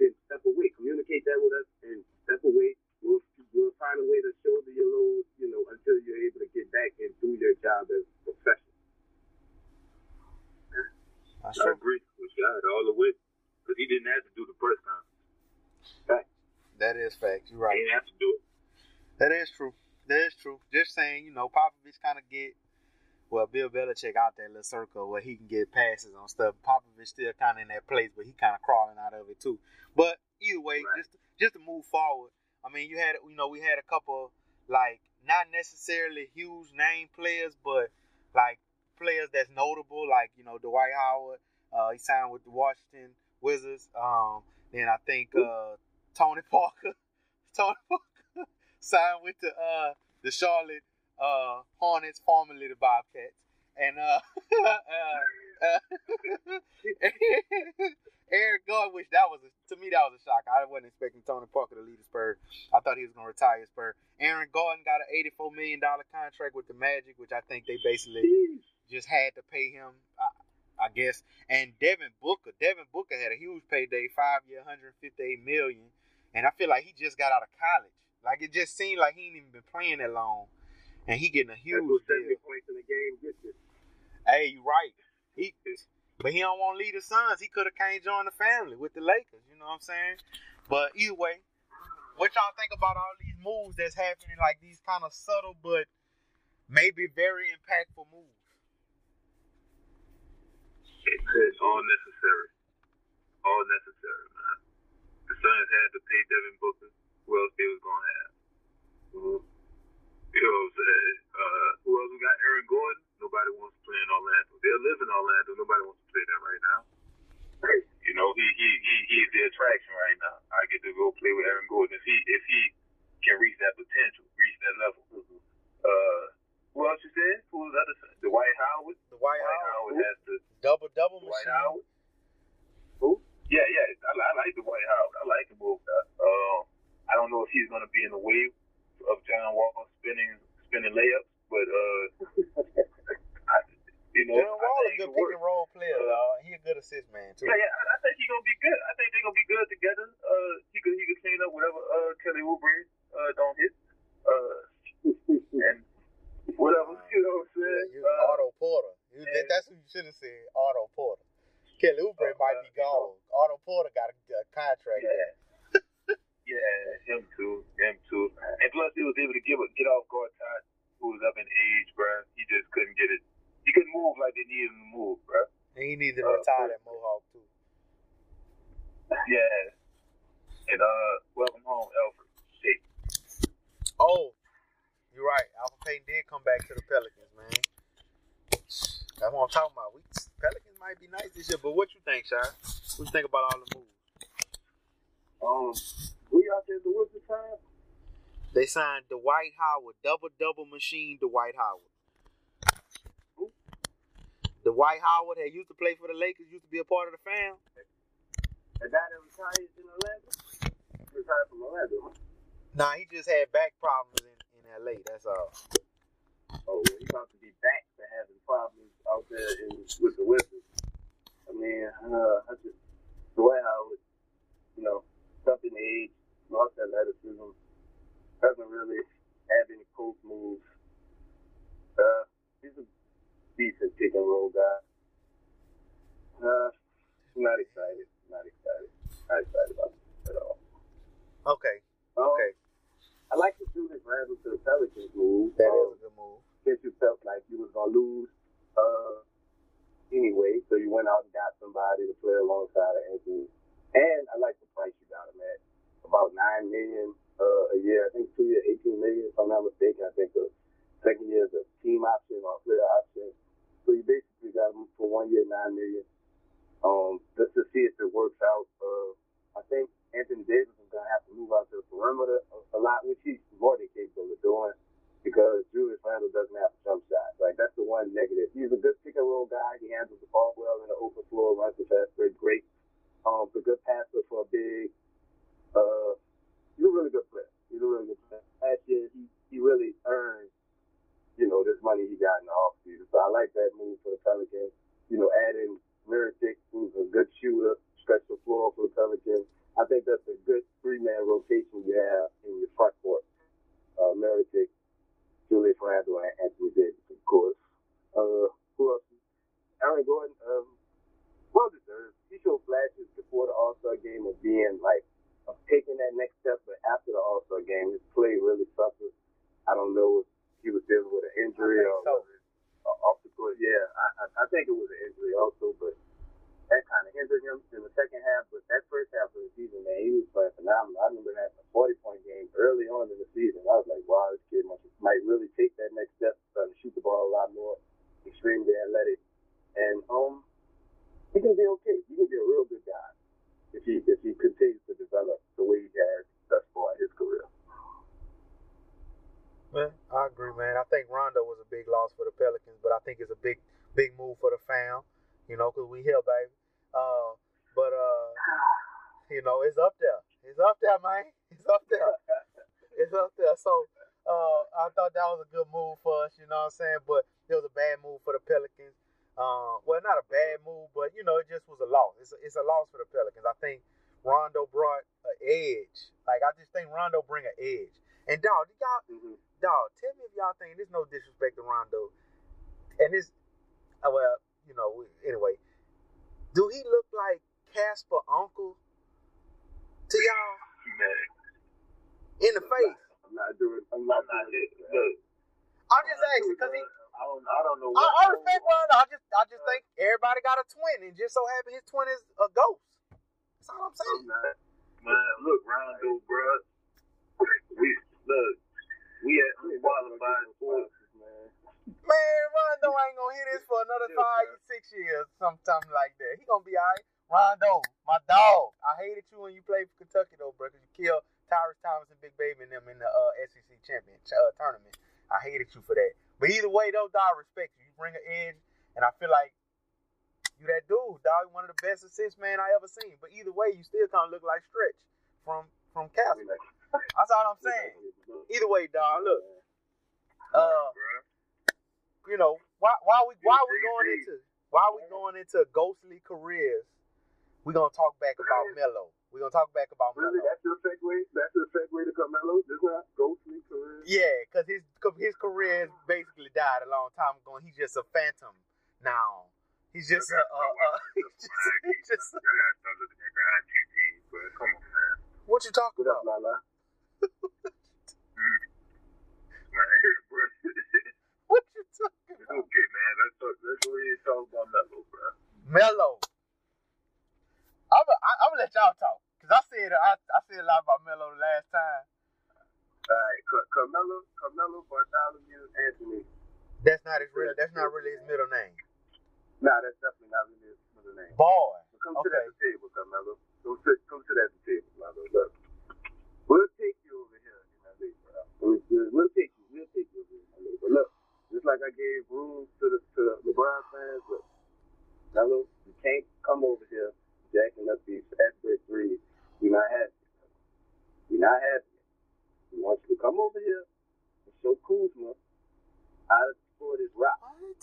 then step away. Communicate that with us and step away. We'll we'll find a way to shoulder your load, you know, until you're able to get back and do your job as a professional. That's I true. agree with God all the way. Because he didn't have to do the press conference. That is facts. You're He right. didn't have to do it. That is true. That is true. Just saying, you know, Popovich kind of get well, Bill Belichick out that little circle where he can get passes on stuff. Popovich still kind of in that place, but he kind of crawling out of it too. But either way, Right. just just to move forward. I mean, you had you know we had a couple like not necessarily huge name players, but like players that's notable, like you know Dwight Howard. Uh, he signed with the Washington Wizards. Um, then I think uh, Tony Parker. Tony Parker signed with the uh, the Charlotte uh, Hornets, formerly the Bobcats, and uh, uh, Eric Gordon, which that was a, to me that was a shock. I wasn't expecting Tony Parker to lead the Spurs. I thought he was going to retire Spurs. Aaron Gordon got an eighty-four million dollar contract with the Magic, which I think they basically just had to pay him. I, I guess. And Devin Booker, Devin Booker had a huge payday, five year, hundred fifty-eight million, and I feel like he just got out of college. Like it just seemed like he ain't even been playing that long, and he getting a huge deal. 70 points in the game gets you. Hey, you right. He, but he don't want to lead the Suns. He could have came join the family with the Lakers. You know what I'm saying? But either way, what y'all think about all these moves that's happening? Like these kind of subtle but maybe very impactful moves. It's all necessary. All necessary, man. The Suns had to pay Devin Booker. Who else they was gonna have? Mhm. You know what I'm saying? Uh, who else we got? Aaron Gordon. Nobody wants to play in Orlando. They're living in Orlando. Nobody wants to play there right now. You know, he he he he's the attraction right now. I get to go play with Aaron Gordon if he if he can reach that potential, reach that level. Uh, who else you said? Who was the other? Dwight Howard. The White Dwight House Howard has to double double Dwight machine. Howard. Who? Yeah, yeah. I, I like the Dwight Howard. I like the move. Uh, I don't know if he's going to be in the wave of John Wall spinning spinning layups, but uh, I, you know, John Wall a good pick and roll player, dog. He a good assist man too. Yeah, yeah. I, I think he's gonna be good. I think they're gonna be good together. Uh, he could he could clean up whatever uh Kelly Oubre uh don't hit. Uh, and whatever you know what I'm Yeah, saying. you, Uh, Otto Porter. You, yeah. That's who you should have said. Otto Porter. Kelly Oubre Oh, might uh, be gone. Otto Porter got a, a contract. Yeah. Yeah, him too, him too. And plus, he was able to get get off Gortat, who was up in age, bro. He just couldn't get it. He couldn't move like they needed him to move, bro. And he needed to Uh, retire that Mohawk too. Yeah. And uh, welcome home, Elfrid. Hey, Oh, you're right. Elfrid Payton did come back to the Pelicans, man. That's what I'm talking about. We Pelicans might be nice this year, but what you think, Shy? What you think about all the moves? Um, who y'all said the Wizards signed? They signed Dwight Howard, double double machine Dwight Howard. Who? Dwight Howard had used to play for the Lakers, used to be a part of the fam. The guy that retired in Orlando? Retired from Orlando. huh? Nah, he just had back problems in, in LA. That's all. Oh, well, he's about to be back to having problems out there in, with the Wizards. I mean, uh, I just, Dwight Howard, you know, something to age, lost athleticism, doesn't really have any post moves. Uh, he's a decent pick and roll guy. Uh, not excited. Not excited. Not excited about it at all. Okay, Um, okay, I like the Julius Randle to the Pelicans move. that Um, is look like Casper Uncle to y'all Man, in the face? I'm not doing. I'm I'm not, not doing it. I'm just asking because he. I don't, I don't know. I, what- I respect Rondo. I just, I just think everybody got a twin, and just so happen his twin is a ghost. That's all I'm I'm saying. not. Man, look, Rondo, bruh. We look. We had we qualified for. Man. Rondo ain't gonna hit this for another five, six years, something like that. He gonna be alright. Rondo, my dog. I hated you when you played for Kentucky though, bro, 'cause you killed Tyrus Thomas and Big Baby and them in the uh, SEC championship uh, tournament. I hated you for that. But either way, though, dog, I respect you. You bring an edge, and I feel like you that dude, dog. One of the best assist man I ever seen. But either way, you still kind of look like Stretch from from Casper. That's all I'm saying. Either way, dog. Look, uh. You know, why why we why we going into why we going into ghostly careers? We're gonna talk back about Melo. We're gonna talk back about Really, Melo. that's your segue. That's your segue to Carmelo. This not ghostly career. Yeah, cause his his career has basically died a long time ago. And he's just a phantom now. He's just a, uh, uh, he's just, he's just I gotta start looking at the IGP, but come on, man. what you talking about? okay, man. Let's, let's go ahead and talk about Melo, bro. Melo. I'm gonna let y'all talk because I said I, I said a lot about Melo the last time. All right, Carmelo Carmelo Bartholomew Anthony. That's not his real. That's not really his middle name. Nah, that's definitely not really his middle name. Boy, come okay. to that table, Carmelo. Come to come to that table, Carmelo. Look, we'll take you over here in LA, bro. We'll, we'll take you. We'll take you over here in look. Just like I gave rules to the to the LeBron fans, but fellas, you can't come over here jacking up these fast break threes. You're not happy. You're not happy. We want you to come over here and show Kuzma how to score this rock. What?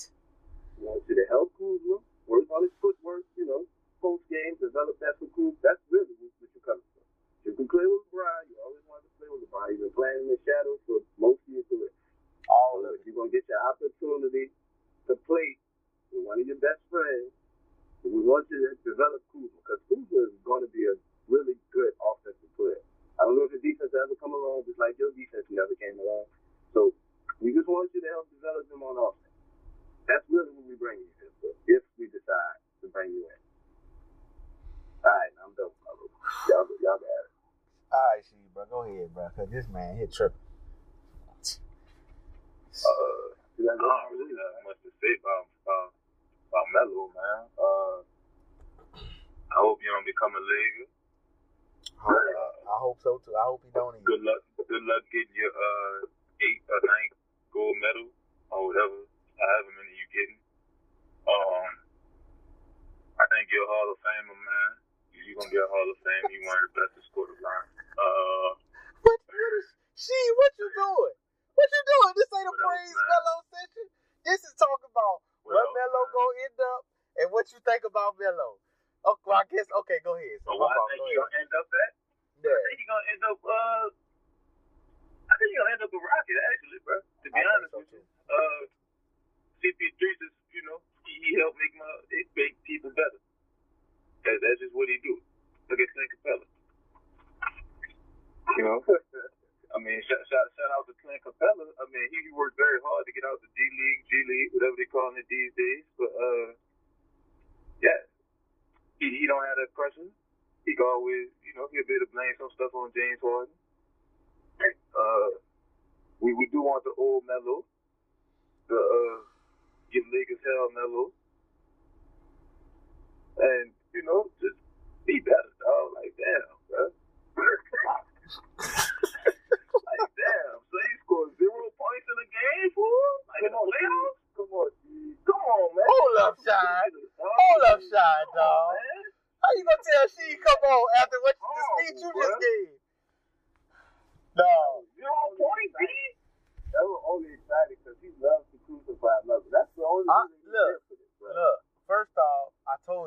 We want you to help Kuzma work on his footwork, you know, post game, develop that for Kuzma. That's really what you're coming for. You can play with LeBron. You always wanted to play with LeBron. You've been playing in the shadow.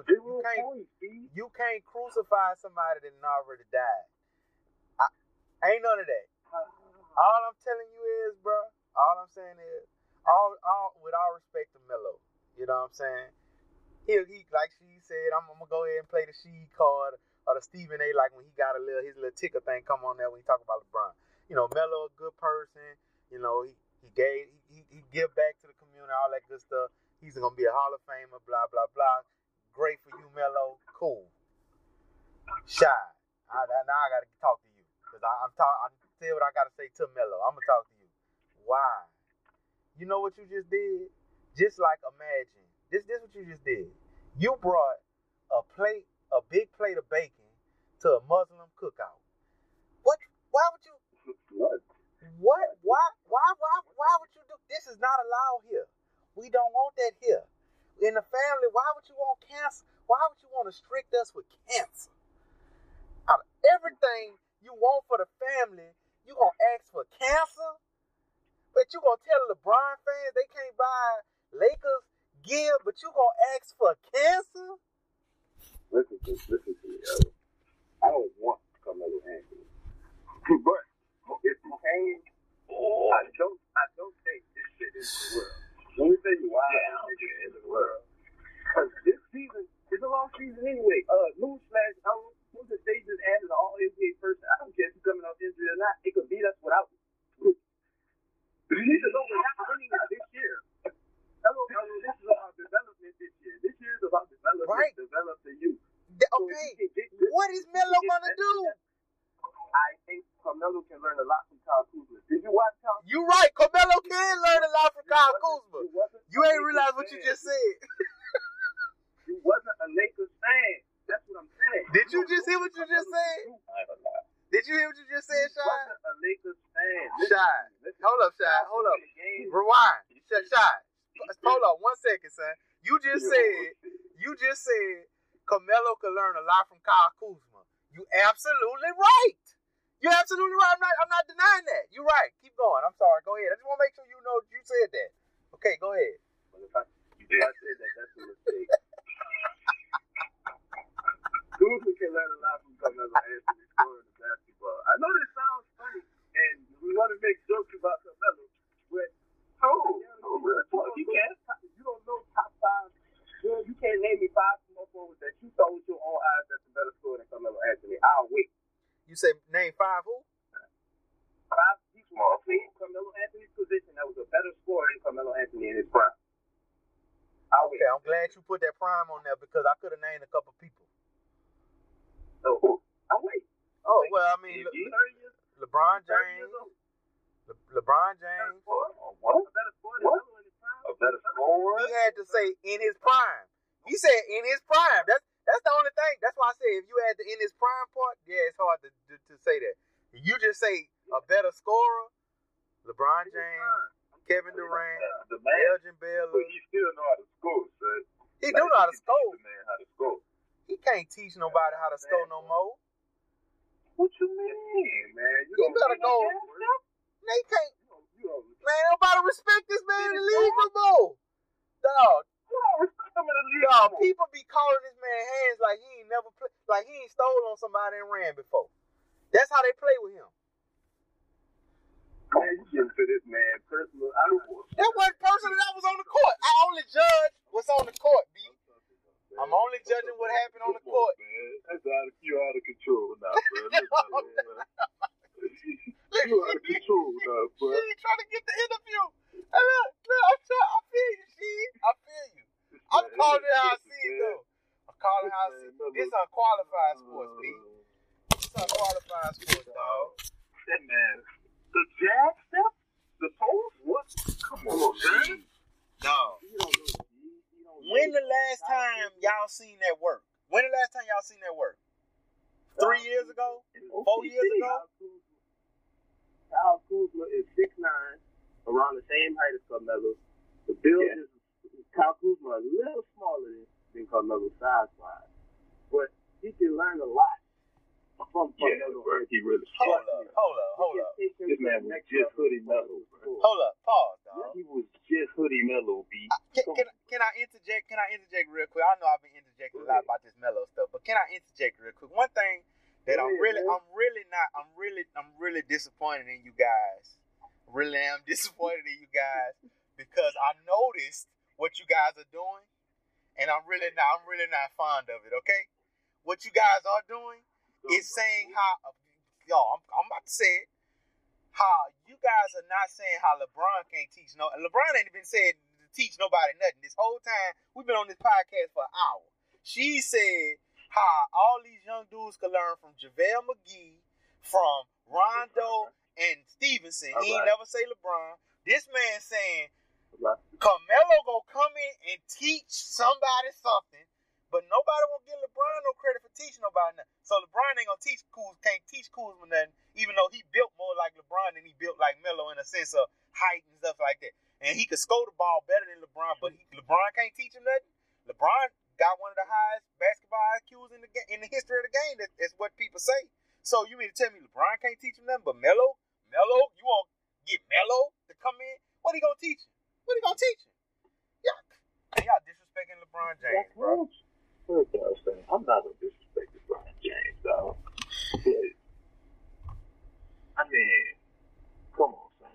You can't points, you can't crucify somebody that already died. I ain't none of that. All I'm telling you is, bro. All I'm saying is, all, all with all respect to Melo, you know what I'm saying? He, he like she said, I'm, I'm gonna go ahead and play the she card or the Stephen A. Like when he got a little his little ticker thing come on there when he talk about LeBron. You know, Melo a good person. You know, he he gave he, he give back to the community, all that good stuff. He's gonna be a Hall of Famer, blah blah blah. Great for you, Melo. Cool. Shy. I, now I gotta talk to you because I'm talk. I'm tell what I gotta say to Melo. I'm gonna talk to you. Why? You know what you just did? Just like imagine this. This what you just did. You brought a plate, a big plate of bacon to a Muslim cookout. What? Why would you? What? What? Why? Why? Why? Why would you do? This is not allowed here. We don't want that here. In the family, why would you want cancer? Why would you want to restrict us with cancer? Out of everything you want for the family, you gonna ask for cancer? But you gonna tell LeBron fans they can't buy Lakers gear, but you gonna ask for cancer? Listen to listen to me. I don't want Carmelo Anthony. but if he came, I don't I don't think this shit is the world. Let me tell you why Yeah, it is the world. Because this season is a long season anyway. Uh newsflash, I don't who's the they just added an all NBA person. I don't care if he's coming off injury or not, it could beat us without him. You need to know happening this year. Hello, hello, this is about development this year. This year is about development, Right. develop the youth. Th- So Okay, get what is Melo gonna do? I think Carmelo can learn a lot from Kyle Kuzma. Did you watch Kyle? You right, Carmelo can learn a lot from Kyle Kuzma. You ain't realize what you just said. You wasn't a Lakers fan. That's what I'm saying. Did you just hear what you just said? I ain't gonna lie. Did you hear what you just said, You Shy? wasn't a Lakers fan. Shy. Hold up, Shy. Hold up. Rewind. Shy. Shy. Hold up. One second, son. You just said. You just said. Carmelo could learn a lot from Kyle Kuzma. You absolutely right. You're absolutely right. I'm not. I'm not denying that. You're right. Keep going. I'm sorry. Go ahead. I just want to make sure you know you said that. Okay, go ahead. But if I, if I said that, that's a mistake. Kuzma can learn a lot from Carmelo Anthony scoring the basketball. I know this sounds funny, and we want to make jokes about Carmelo, but Oh, oh, real talk. You can. You don't know top five. Well, you can't name me five small forwards that you saw with your own eyes that's a better scorer than Carmelo Anthony. I'll wait. You say name five who? Five people played Carmelo Anthony's position that was a better scorer than Carmelo Anthony in his prime. I'll wait. Okay, I'm glad you put that prime on there because I could have named a couple people. Oh, so, I'll wait. Oh well, I mean, Le- he- Thirty years, Le- LeBron James. Le- LeBron James. What? A better scorer than Melo in his prime. A better scorer? He had to say in his prime. He said in his prime. That's that's the only thing. That's why I say if you add the in his prime part, yeah, it's hard to to, to say that. You just say a better scorer, LeBron James, Kevin Durant, The man, Elgin Baylor. but he still know how to score, son. He do know how to Like, score. Man how to score. He can't teach nobody how to score no more. What you mean, man? You better go. They can't. You know, you know, Man, nobody respect this man in the league no more. Dog, You don't respect him in the league. dog. no. People be calling this man hands like he ain't never play, like he ain't stole on somebody and ran before. That's how they play with him. man, you to this man personal. I That wasn't person that was on the court. I only judge what's on the court, B. I'm only judging what happened on the court. man. That's out of, you out of control now, bro. Look at that, man. You out of control now, bro. She trying to get the interview. Hey, look, look, I'm trying, I feel you, she. I feel you. I'm calling it how I see it, though. I'm calling it how I see it. This unqualified sports, B. This unqualified sports, dog. That man. The jab step? The post? What? Come on, man. Dog. You don't know. You, you don't When the last time y'all seen that work? When the last time y'all seen that work? Three years ago? Four years ago? Kyle Kuzma is six nine, around the same height as Carmelo. The build Yeah. is Kyle Kuzma a little smaller than, than Carmelo size wise, but he can learn a lot from Yeah, Carmelo. bro. He really Hold smart. up, hold up, hold up. This man was just hoodie Melo, bro. Hold up, pause, dog. He was just hoodie Melo, B. Can, can, can I interject? Can I interject real quick? I know I've been interjecting a lot about this Melo stuff, but can I interject real quick? One thing that I'm really. I'm really not, I'm really, I'm really disappointed in you guys. Really I'm disappointed in you guys because I noticed what you guys are doing, and I'm really not, I'm really not fond of it. Okay, what you guys are doing is saying how, y'all, I'm, I'm about to say it. How you guys are not saying how LeBron can't teach no. LeBron ain't even said to teach nobody nothing. This whole time we've been on this podcast for an hour. She said how all these young dudes could learn from JaVale McGee, from Rondo and Stephenson. He ain't never say LeBron. This man saying Right. Carmelo gonna come in and teach somebody something, but nobody will give LeBron no credit for teaching nobody nothing. So LeBron ain't gonna teach Kuz, can't teach Kuzma nothing, even though he built more like LeBron than he built like Melo in a sense of height and stuff like that. And he could score the ball better than LeBron, but he, LeBron can't teach him nothing. LeBron got one of the highest basketball IQs in the ga- in the history of the game. That, that's what people say. So you mean to tell me LeBron can't teach him nothing, but Melo, Melo, you want get Melo to come in? What he gonna teach him? What he gonna teach him? Y'all, man, y'all disrespecting LeBron James, bro. I'm not gonna disrespect LeBron James. But, I mean, come on, son.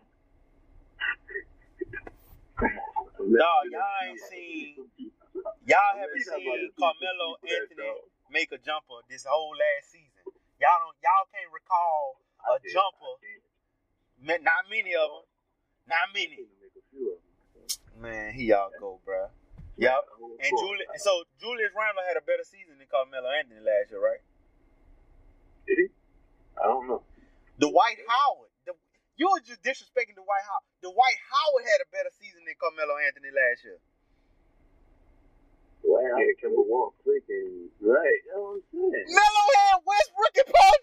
Come on, son. Dog, y'all ain't seen- Y'all haven't seen see Carmelo Anthony make a jumper this whole last season. Y'all don't, y'all can't recall a did, jumper. Not many of them. Not many. Need to make a few of them. Man, he y'all go, bro. Yep. And Julius, so Julius Randle had a better season than Carmelo Anthony last year, right? Did he? I don't know. Dwight Howard. The, you were just disrespecting Dwight Howard. Dwight Howard had a better season than Carmelo Anthony last year. Melo had Kemba Walk freaking right. You know what I'm saying? Melo had Westbrook and Paul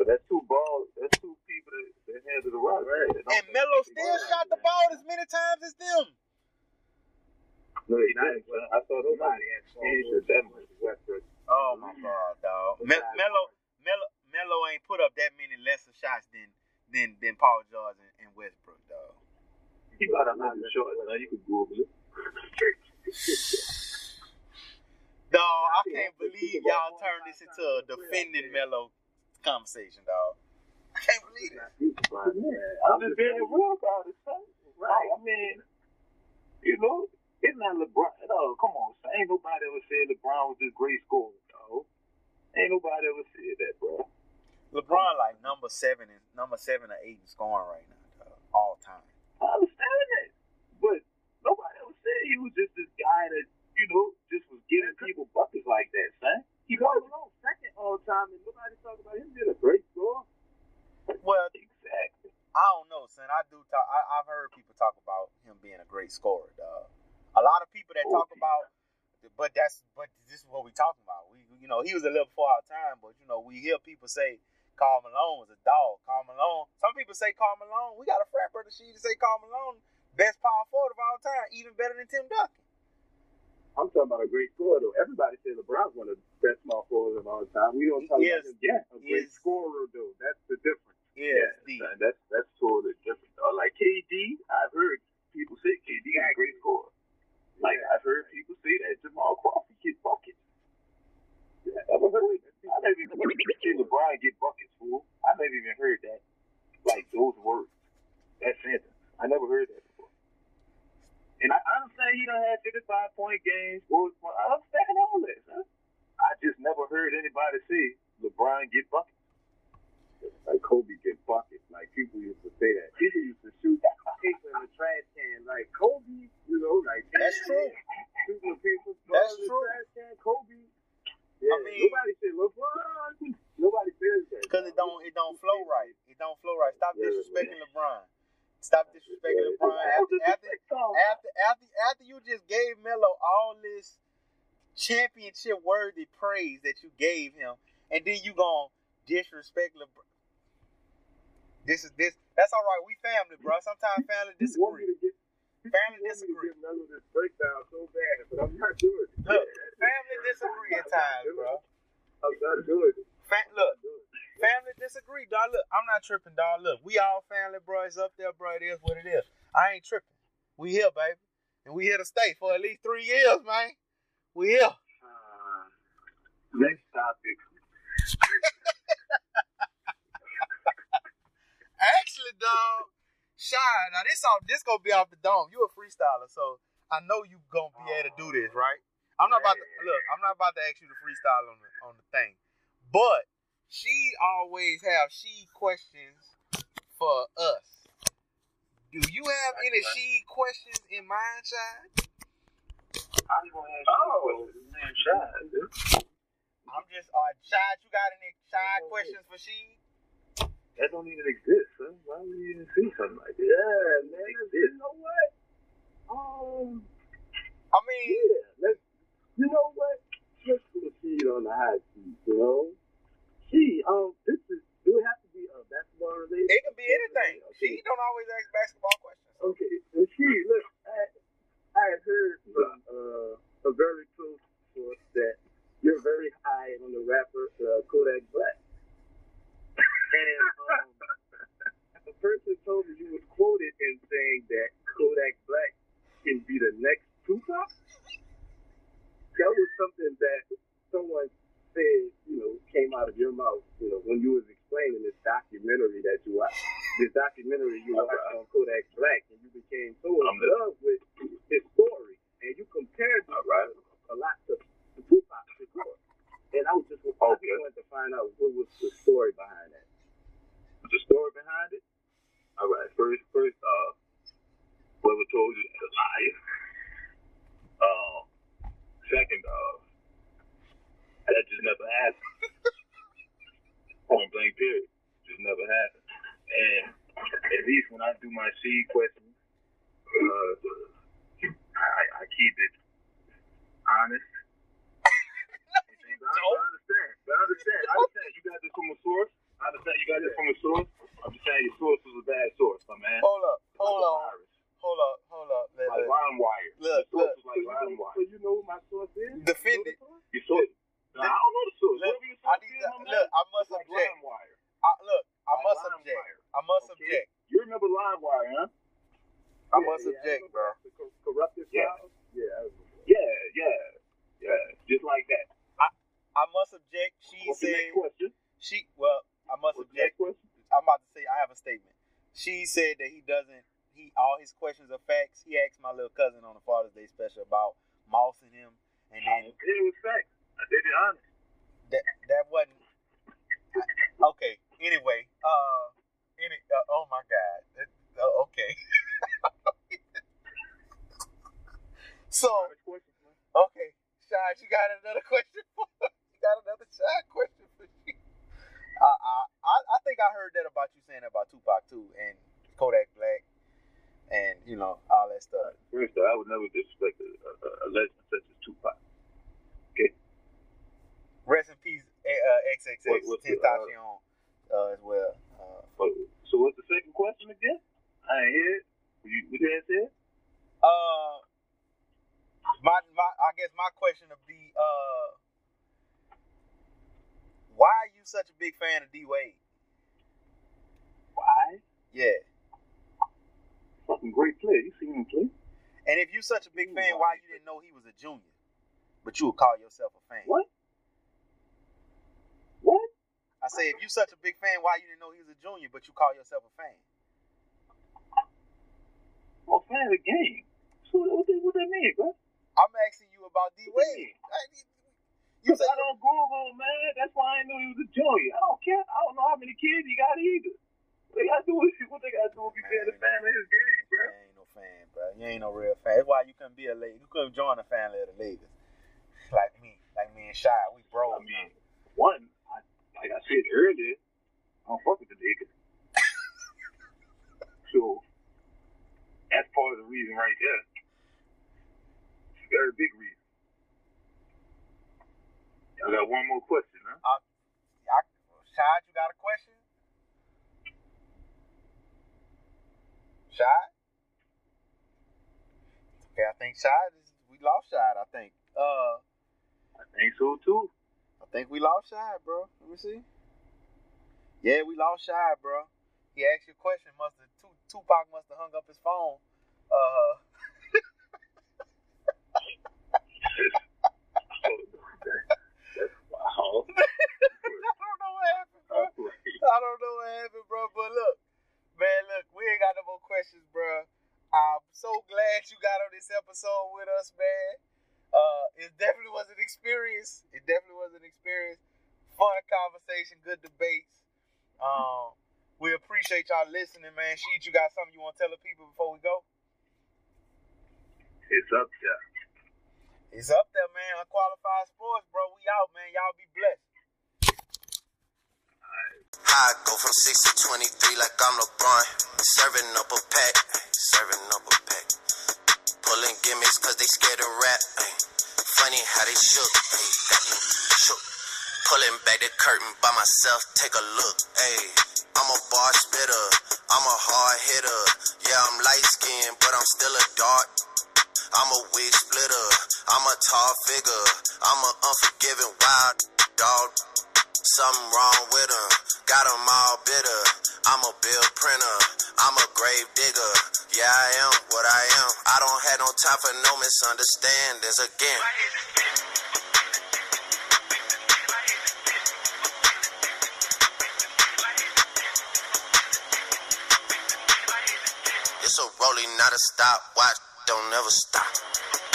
but that's two balls. That's two people that, that handle the rock. Right. And Melo still shot the ball as many times as them. No, he didn't. I saw somebody answer that much. Oh my god, dog. Me- Melo, Melo, ain't put up that many lesser shots than than than Paul George and, and Westbrook, dog. He got a hundred short. Now you could Google it. Y'all turned this into a defending Melo conversation, dog. I can't believe it. I'm just being real about it, son. Right. I mean, you know, it's not LeBron. Oh, come on, son. Ain't nobody ever said LeBron was this great scorer, dog. Ain't nobody ever said that, bro. LeBron like number seven and number seven or eight in scoring right now, dog, all time. I understand that, but nobody ever said he was just this guy that you know just was giving people buckets like that, son. He was on second all time, and nobody talking about him being a great scorer. Well, Exactly. I don't know, son. I do talk. I, I've heard people talk about him being a great scorer, dog. A lot of people that talk oh, Okay. about, but that's but this is what we talking about. We, you know, he was a little before our time, but you know, we hear people say Karl Malone was a dog. Karl Malone. Some people say Karl Malone. We got a frat brother to say Karl Malone best power forward of all time, even better than Tim Duncan. I'm talking about a great scorer, though. Everybody says LeBron's one of the best small forwards of all time. We don't talk Yes. about him being a great Yes. scorer, though. That's the difference. Yes, Yeah, son, that's that's totally different. Dog. Like KD, I've heard people say KD is a great scorer. Like I've heard people say that Jamal Crawford get buckets. Yeah, I've never heard. That. I never even heard LeBron get buckets, fool. I never even heard that. Like those words, that sentence. I never heard that before. And I, I understand he done had 55 point games. Scores, point- I understand all that. Huh? I just never heard anybody say LeBron get buckets. Like Kobe get buckets. Like people used to say that. People used to shoot paper in the trash can. Like Kobe, you know, like That's true. Shooting the paper, That's in the true. trash can. Kobe. Yeah, mean- nobody said LeBron. Nobody says that. Because it don't it don't flow right. It don't flow right. Stop Yeah. disrespecting LeBron. Stop disrespecting Yeah. LeBron. After, after after after after you just gave Melo all this championship worthy praise that you gave him, and then you gonna disrespect LeBron. This is this. That's all right. We family, bro. Sometimes family He want me disagree. get, Family he want me to disagree. Melo this breakdown so bad, but I'm not doing it. Look, family disagree at times, bro. I'm not doing it. Fa- look, family disagree, dog. Look, I'm not tripping, dog. Look, we all family, bro. It's up there, bro. It is what it is. I ain't tripping. We here, baby, and we here to stay for at least three years, man. Here. Uh, next topic. Actually, dog, shy. Now this off. This gonna be off the dome. You a freestyler, so I know you gonna be able to do this, right? I'm not about to look. I'm not about to ask you to freestyle on the on the thing, but she always have she questions for us. Do you have any she questions in mind, shy? I'm gonna ask a question. Man, Shad, I'm just uh, shy. You got any shy questions for she? that don't even exist, son. Why would you even see something like that? Yeah, man. You know what? Um, I mean, yeah. Let's. You know what? Let's put a seed on the high seat. You know. She. Um. This is. Do it have to be a basketball related? it can be anything. She don't always ask basketball questions. Okay. And she. Look. I. Had heard from uh, a very close source that you're very high on the rapper uh, Kodak Black. And um, a person told me you was quoted in saying that Kodak Black can be the next Tupac. That was something that someone said, you know, came out of your mouth, you know, when you was explaining this documentary that you watched, this documentary you watched on Kodak Black, and you became so in love with his story, and you compared it right. a lot to, to Tupac, story. And I was just, I just Okay. wanted to find out what was the story behind that. The story behind it. All right. First, first, uh, whoever told you that's a liar. Um, second, uh, that just never happened. Point blank, period. Just never happened. And at least when I do my seed questions, uh, I, I keep it honest. I understand. I understand. I understand. You got this from a source. I understand you got this from a source. I'm just saying your source was a bad source, my man. Hold up, hold Like on, hold up, hold up. Like let- LimeWire. Look, look. like so, you know, so you know who my source is? Defend it. Your source. Nah, I don't know the source. Look, I need to, look. I must it's object. I, look, I must object. I must okay. object. You remember LimeWire, huh? I yeah, must yeah, object, bro. this yeah. yeah. Yeah, yeah, yeah. Just like that. I I must object. She What's said. She well, I must What's object. I'm about to say I have a statement. She said that he doesn't. He all his questions are facts. He asked my little cousin on the Father's Day special about mousing him, and then it was facts. I did it honest. That that wasn't I, okay. Anyway, uh, any uh, oh my god, It- uh, okay. so Next question, man. okay, Shad, you got another question? For, you got another Shad question for you? Uh, I, I think I heard that about you saying about Tupac too, and Kodak Black, and you know all that stuff. First, I would never disrespect a, a, a legend such as Tupac. Okay. Rest in peace, uh, XXX What- uh, Tentacion uh, as well. Uh, so what's the second question again? I ain't hear it. What you, what you had said? Uh, my my I guess my question would be, uh, why are you such a big fan of D Wade? Why? Yeah, Fucking great player. You seen him play? and if you're such a big fan, why you didn't know he was a junior, but you would call yourself a fan? What? What? I say, if you such a big fan, why you didn't know he was a junior, but you call yourself a fan? A fan of the game. So what, that- what that mean, bro? I'm asking you about D Wade. You said I don't Google, man. That's why I knew he was a junior. I don't care. I don't know how many kids he got either. What they got to do with what they got to do with be being a fan of his game, bro? You ain't no fan, bro. You ain't no real fan. That's why you couldn't be a Lakers. You couldn't join the family of the Lakers. Like me. Like me and Shy. We bro. I mean, one, I, like I said earlier, I don't fuck with the Lakers. so that's part of the reason right there. It's a very big reason. I got one more question, huh? I, Shy, you got a question? Shy? Okay, I think Shy, is- we lost Shy, I think. Uh, I think so too. I think we lost Shy, bro. Let me see. Yeah, we lost Shy, bro. He asked you a question. Must have Tupac must have hung up his phone. Uh, wow. I don't know what happened, bro. I don't know what happened, bro. But look, man, look, we ain't got no more questions, bro. I'm so glad you got on this episode with us, man. Uh, it definitely was an experience. It definitely was an experience. Fun conversation, good debates. Um, we appreciate y'all listening, man. Sheet, you got something you want to tell the people before we go? It's up there. It's up there, man. Unqualified sports, bro. We out, man. Y'all be blessed. I go from 6 to 23 like I'm LeBron. Serving up a pack, serving up a pack. Pulling gimmicks cause they scared to rap. ay. Funny how they shook, ay, shook. Pulling back the curtain by myself, take a look. Ay. I'm a bar spitter, I'm a hard hitter. Yeah, I'm light skinned, but I'm still a dart. I'm a wig splitter, I'm a tall figure. I'm a unforgiving wild dog. Something wrong with him, got him all bitter. I'm a bill printer, I'm a grave digger. Yeah, I am what I am. I don't have no time for no misunderstandings again. It's a rolling, not a stop. Watch, don't never stop.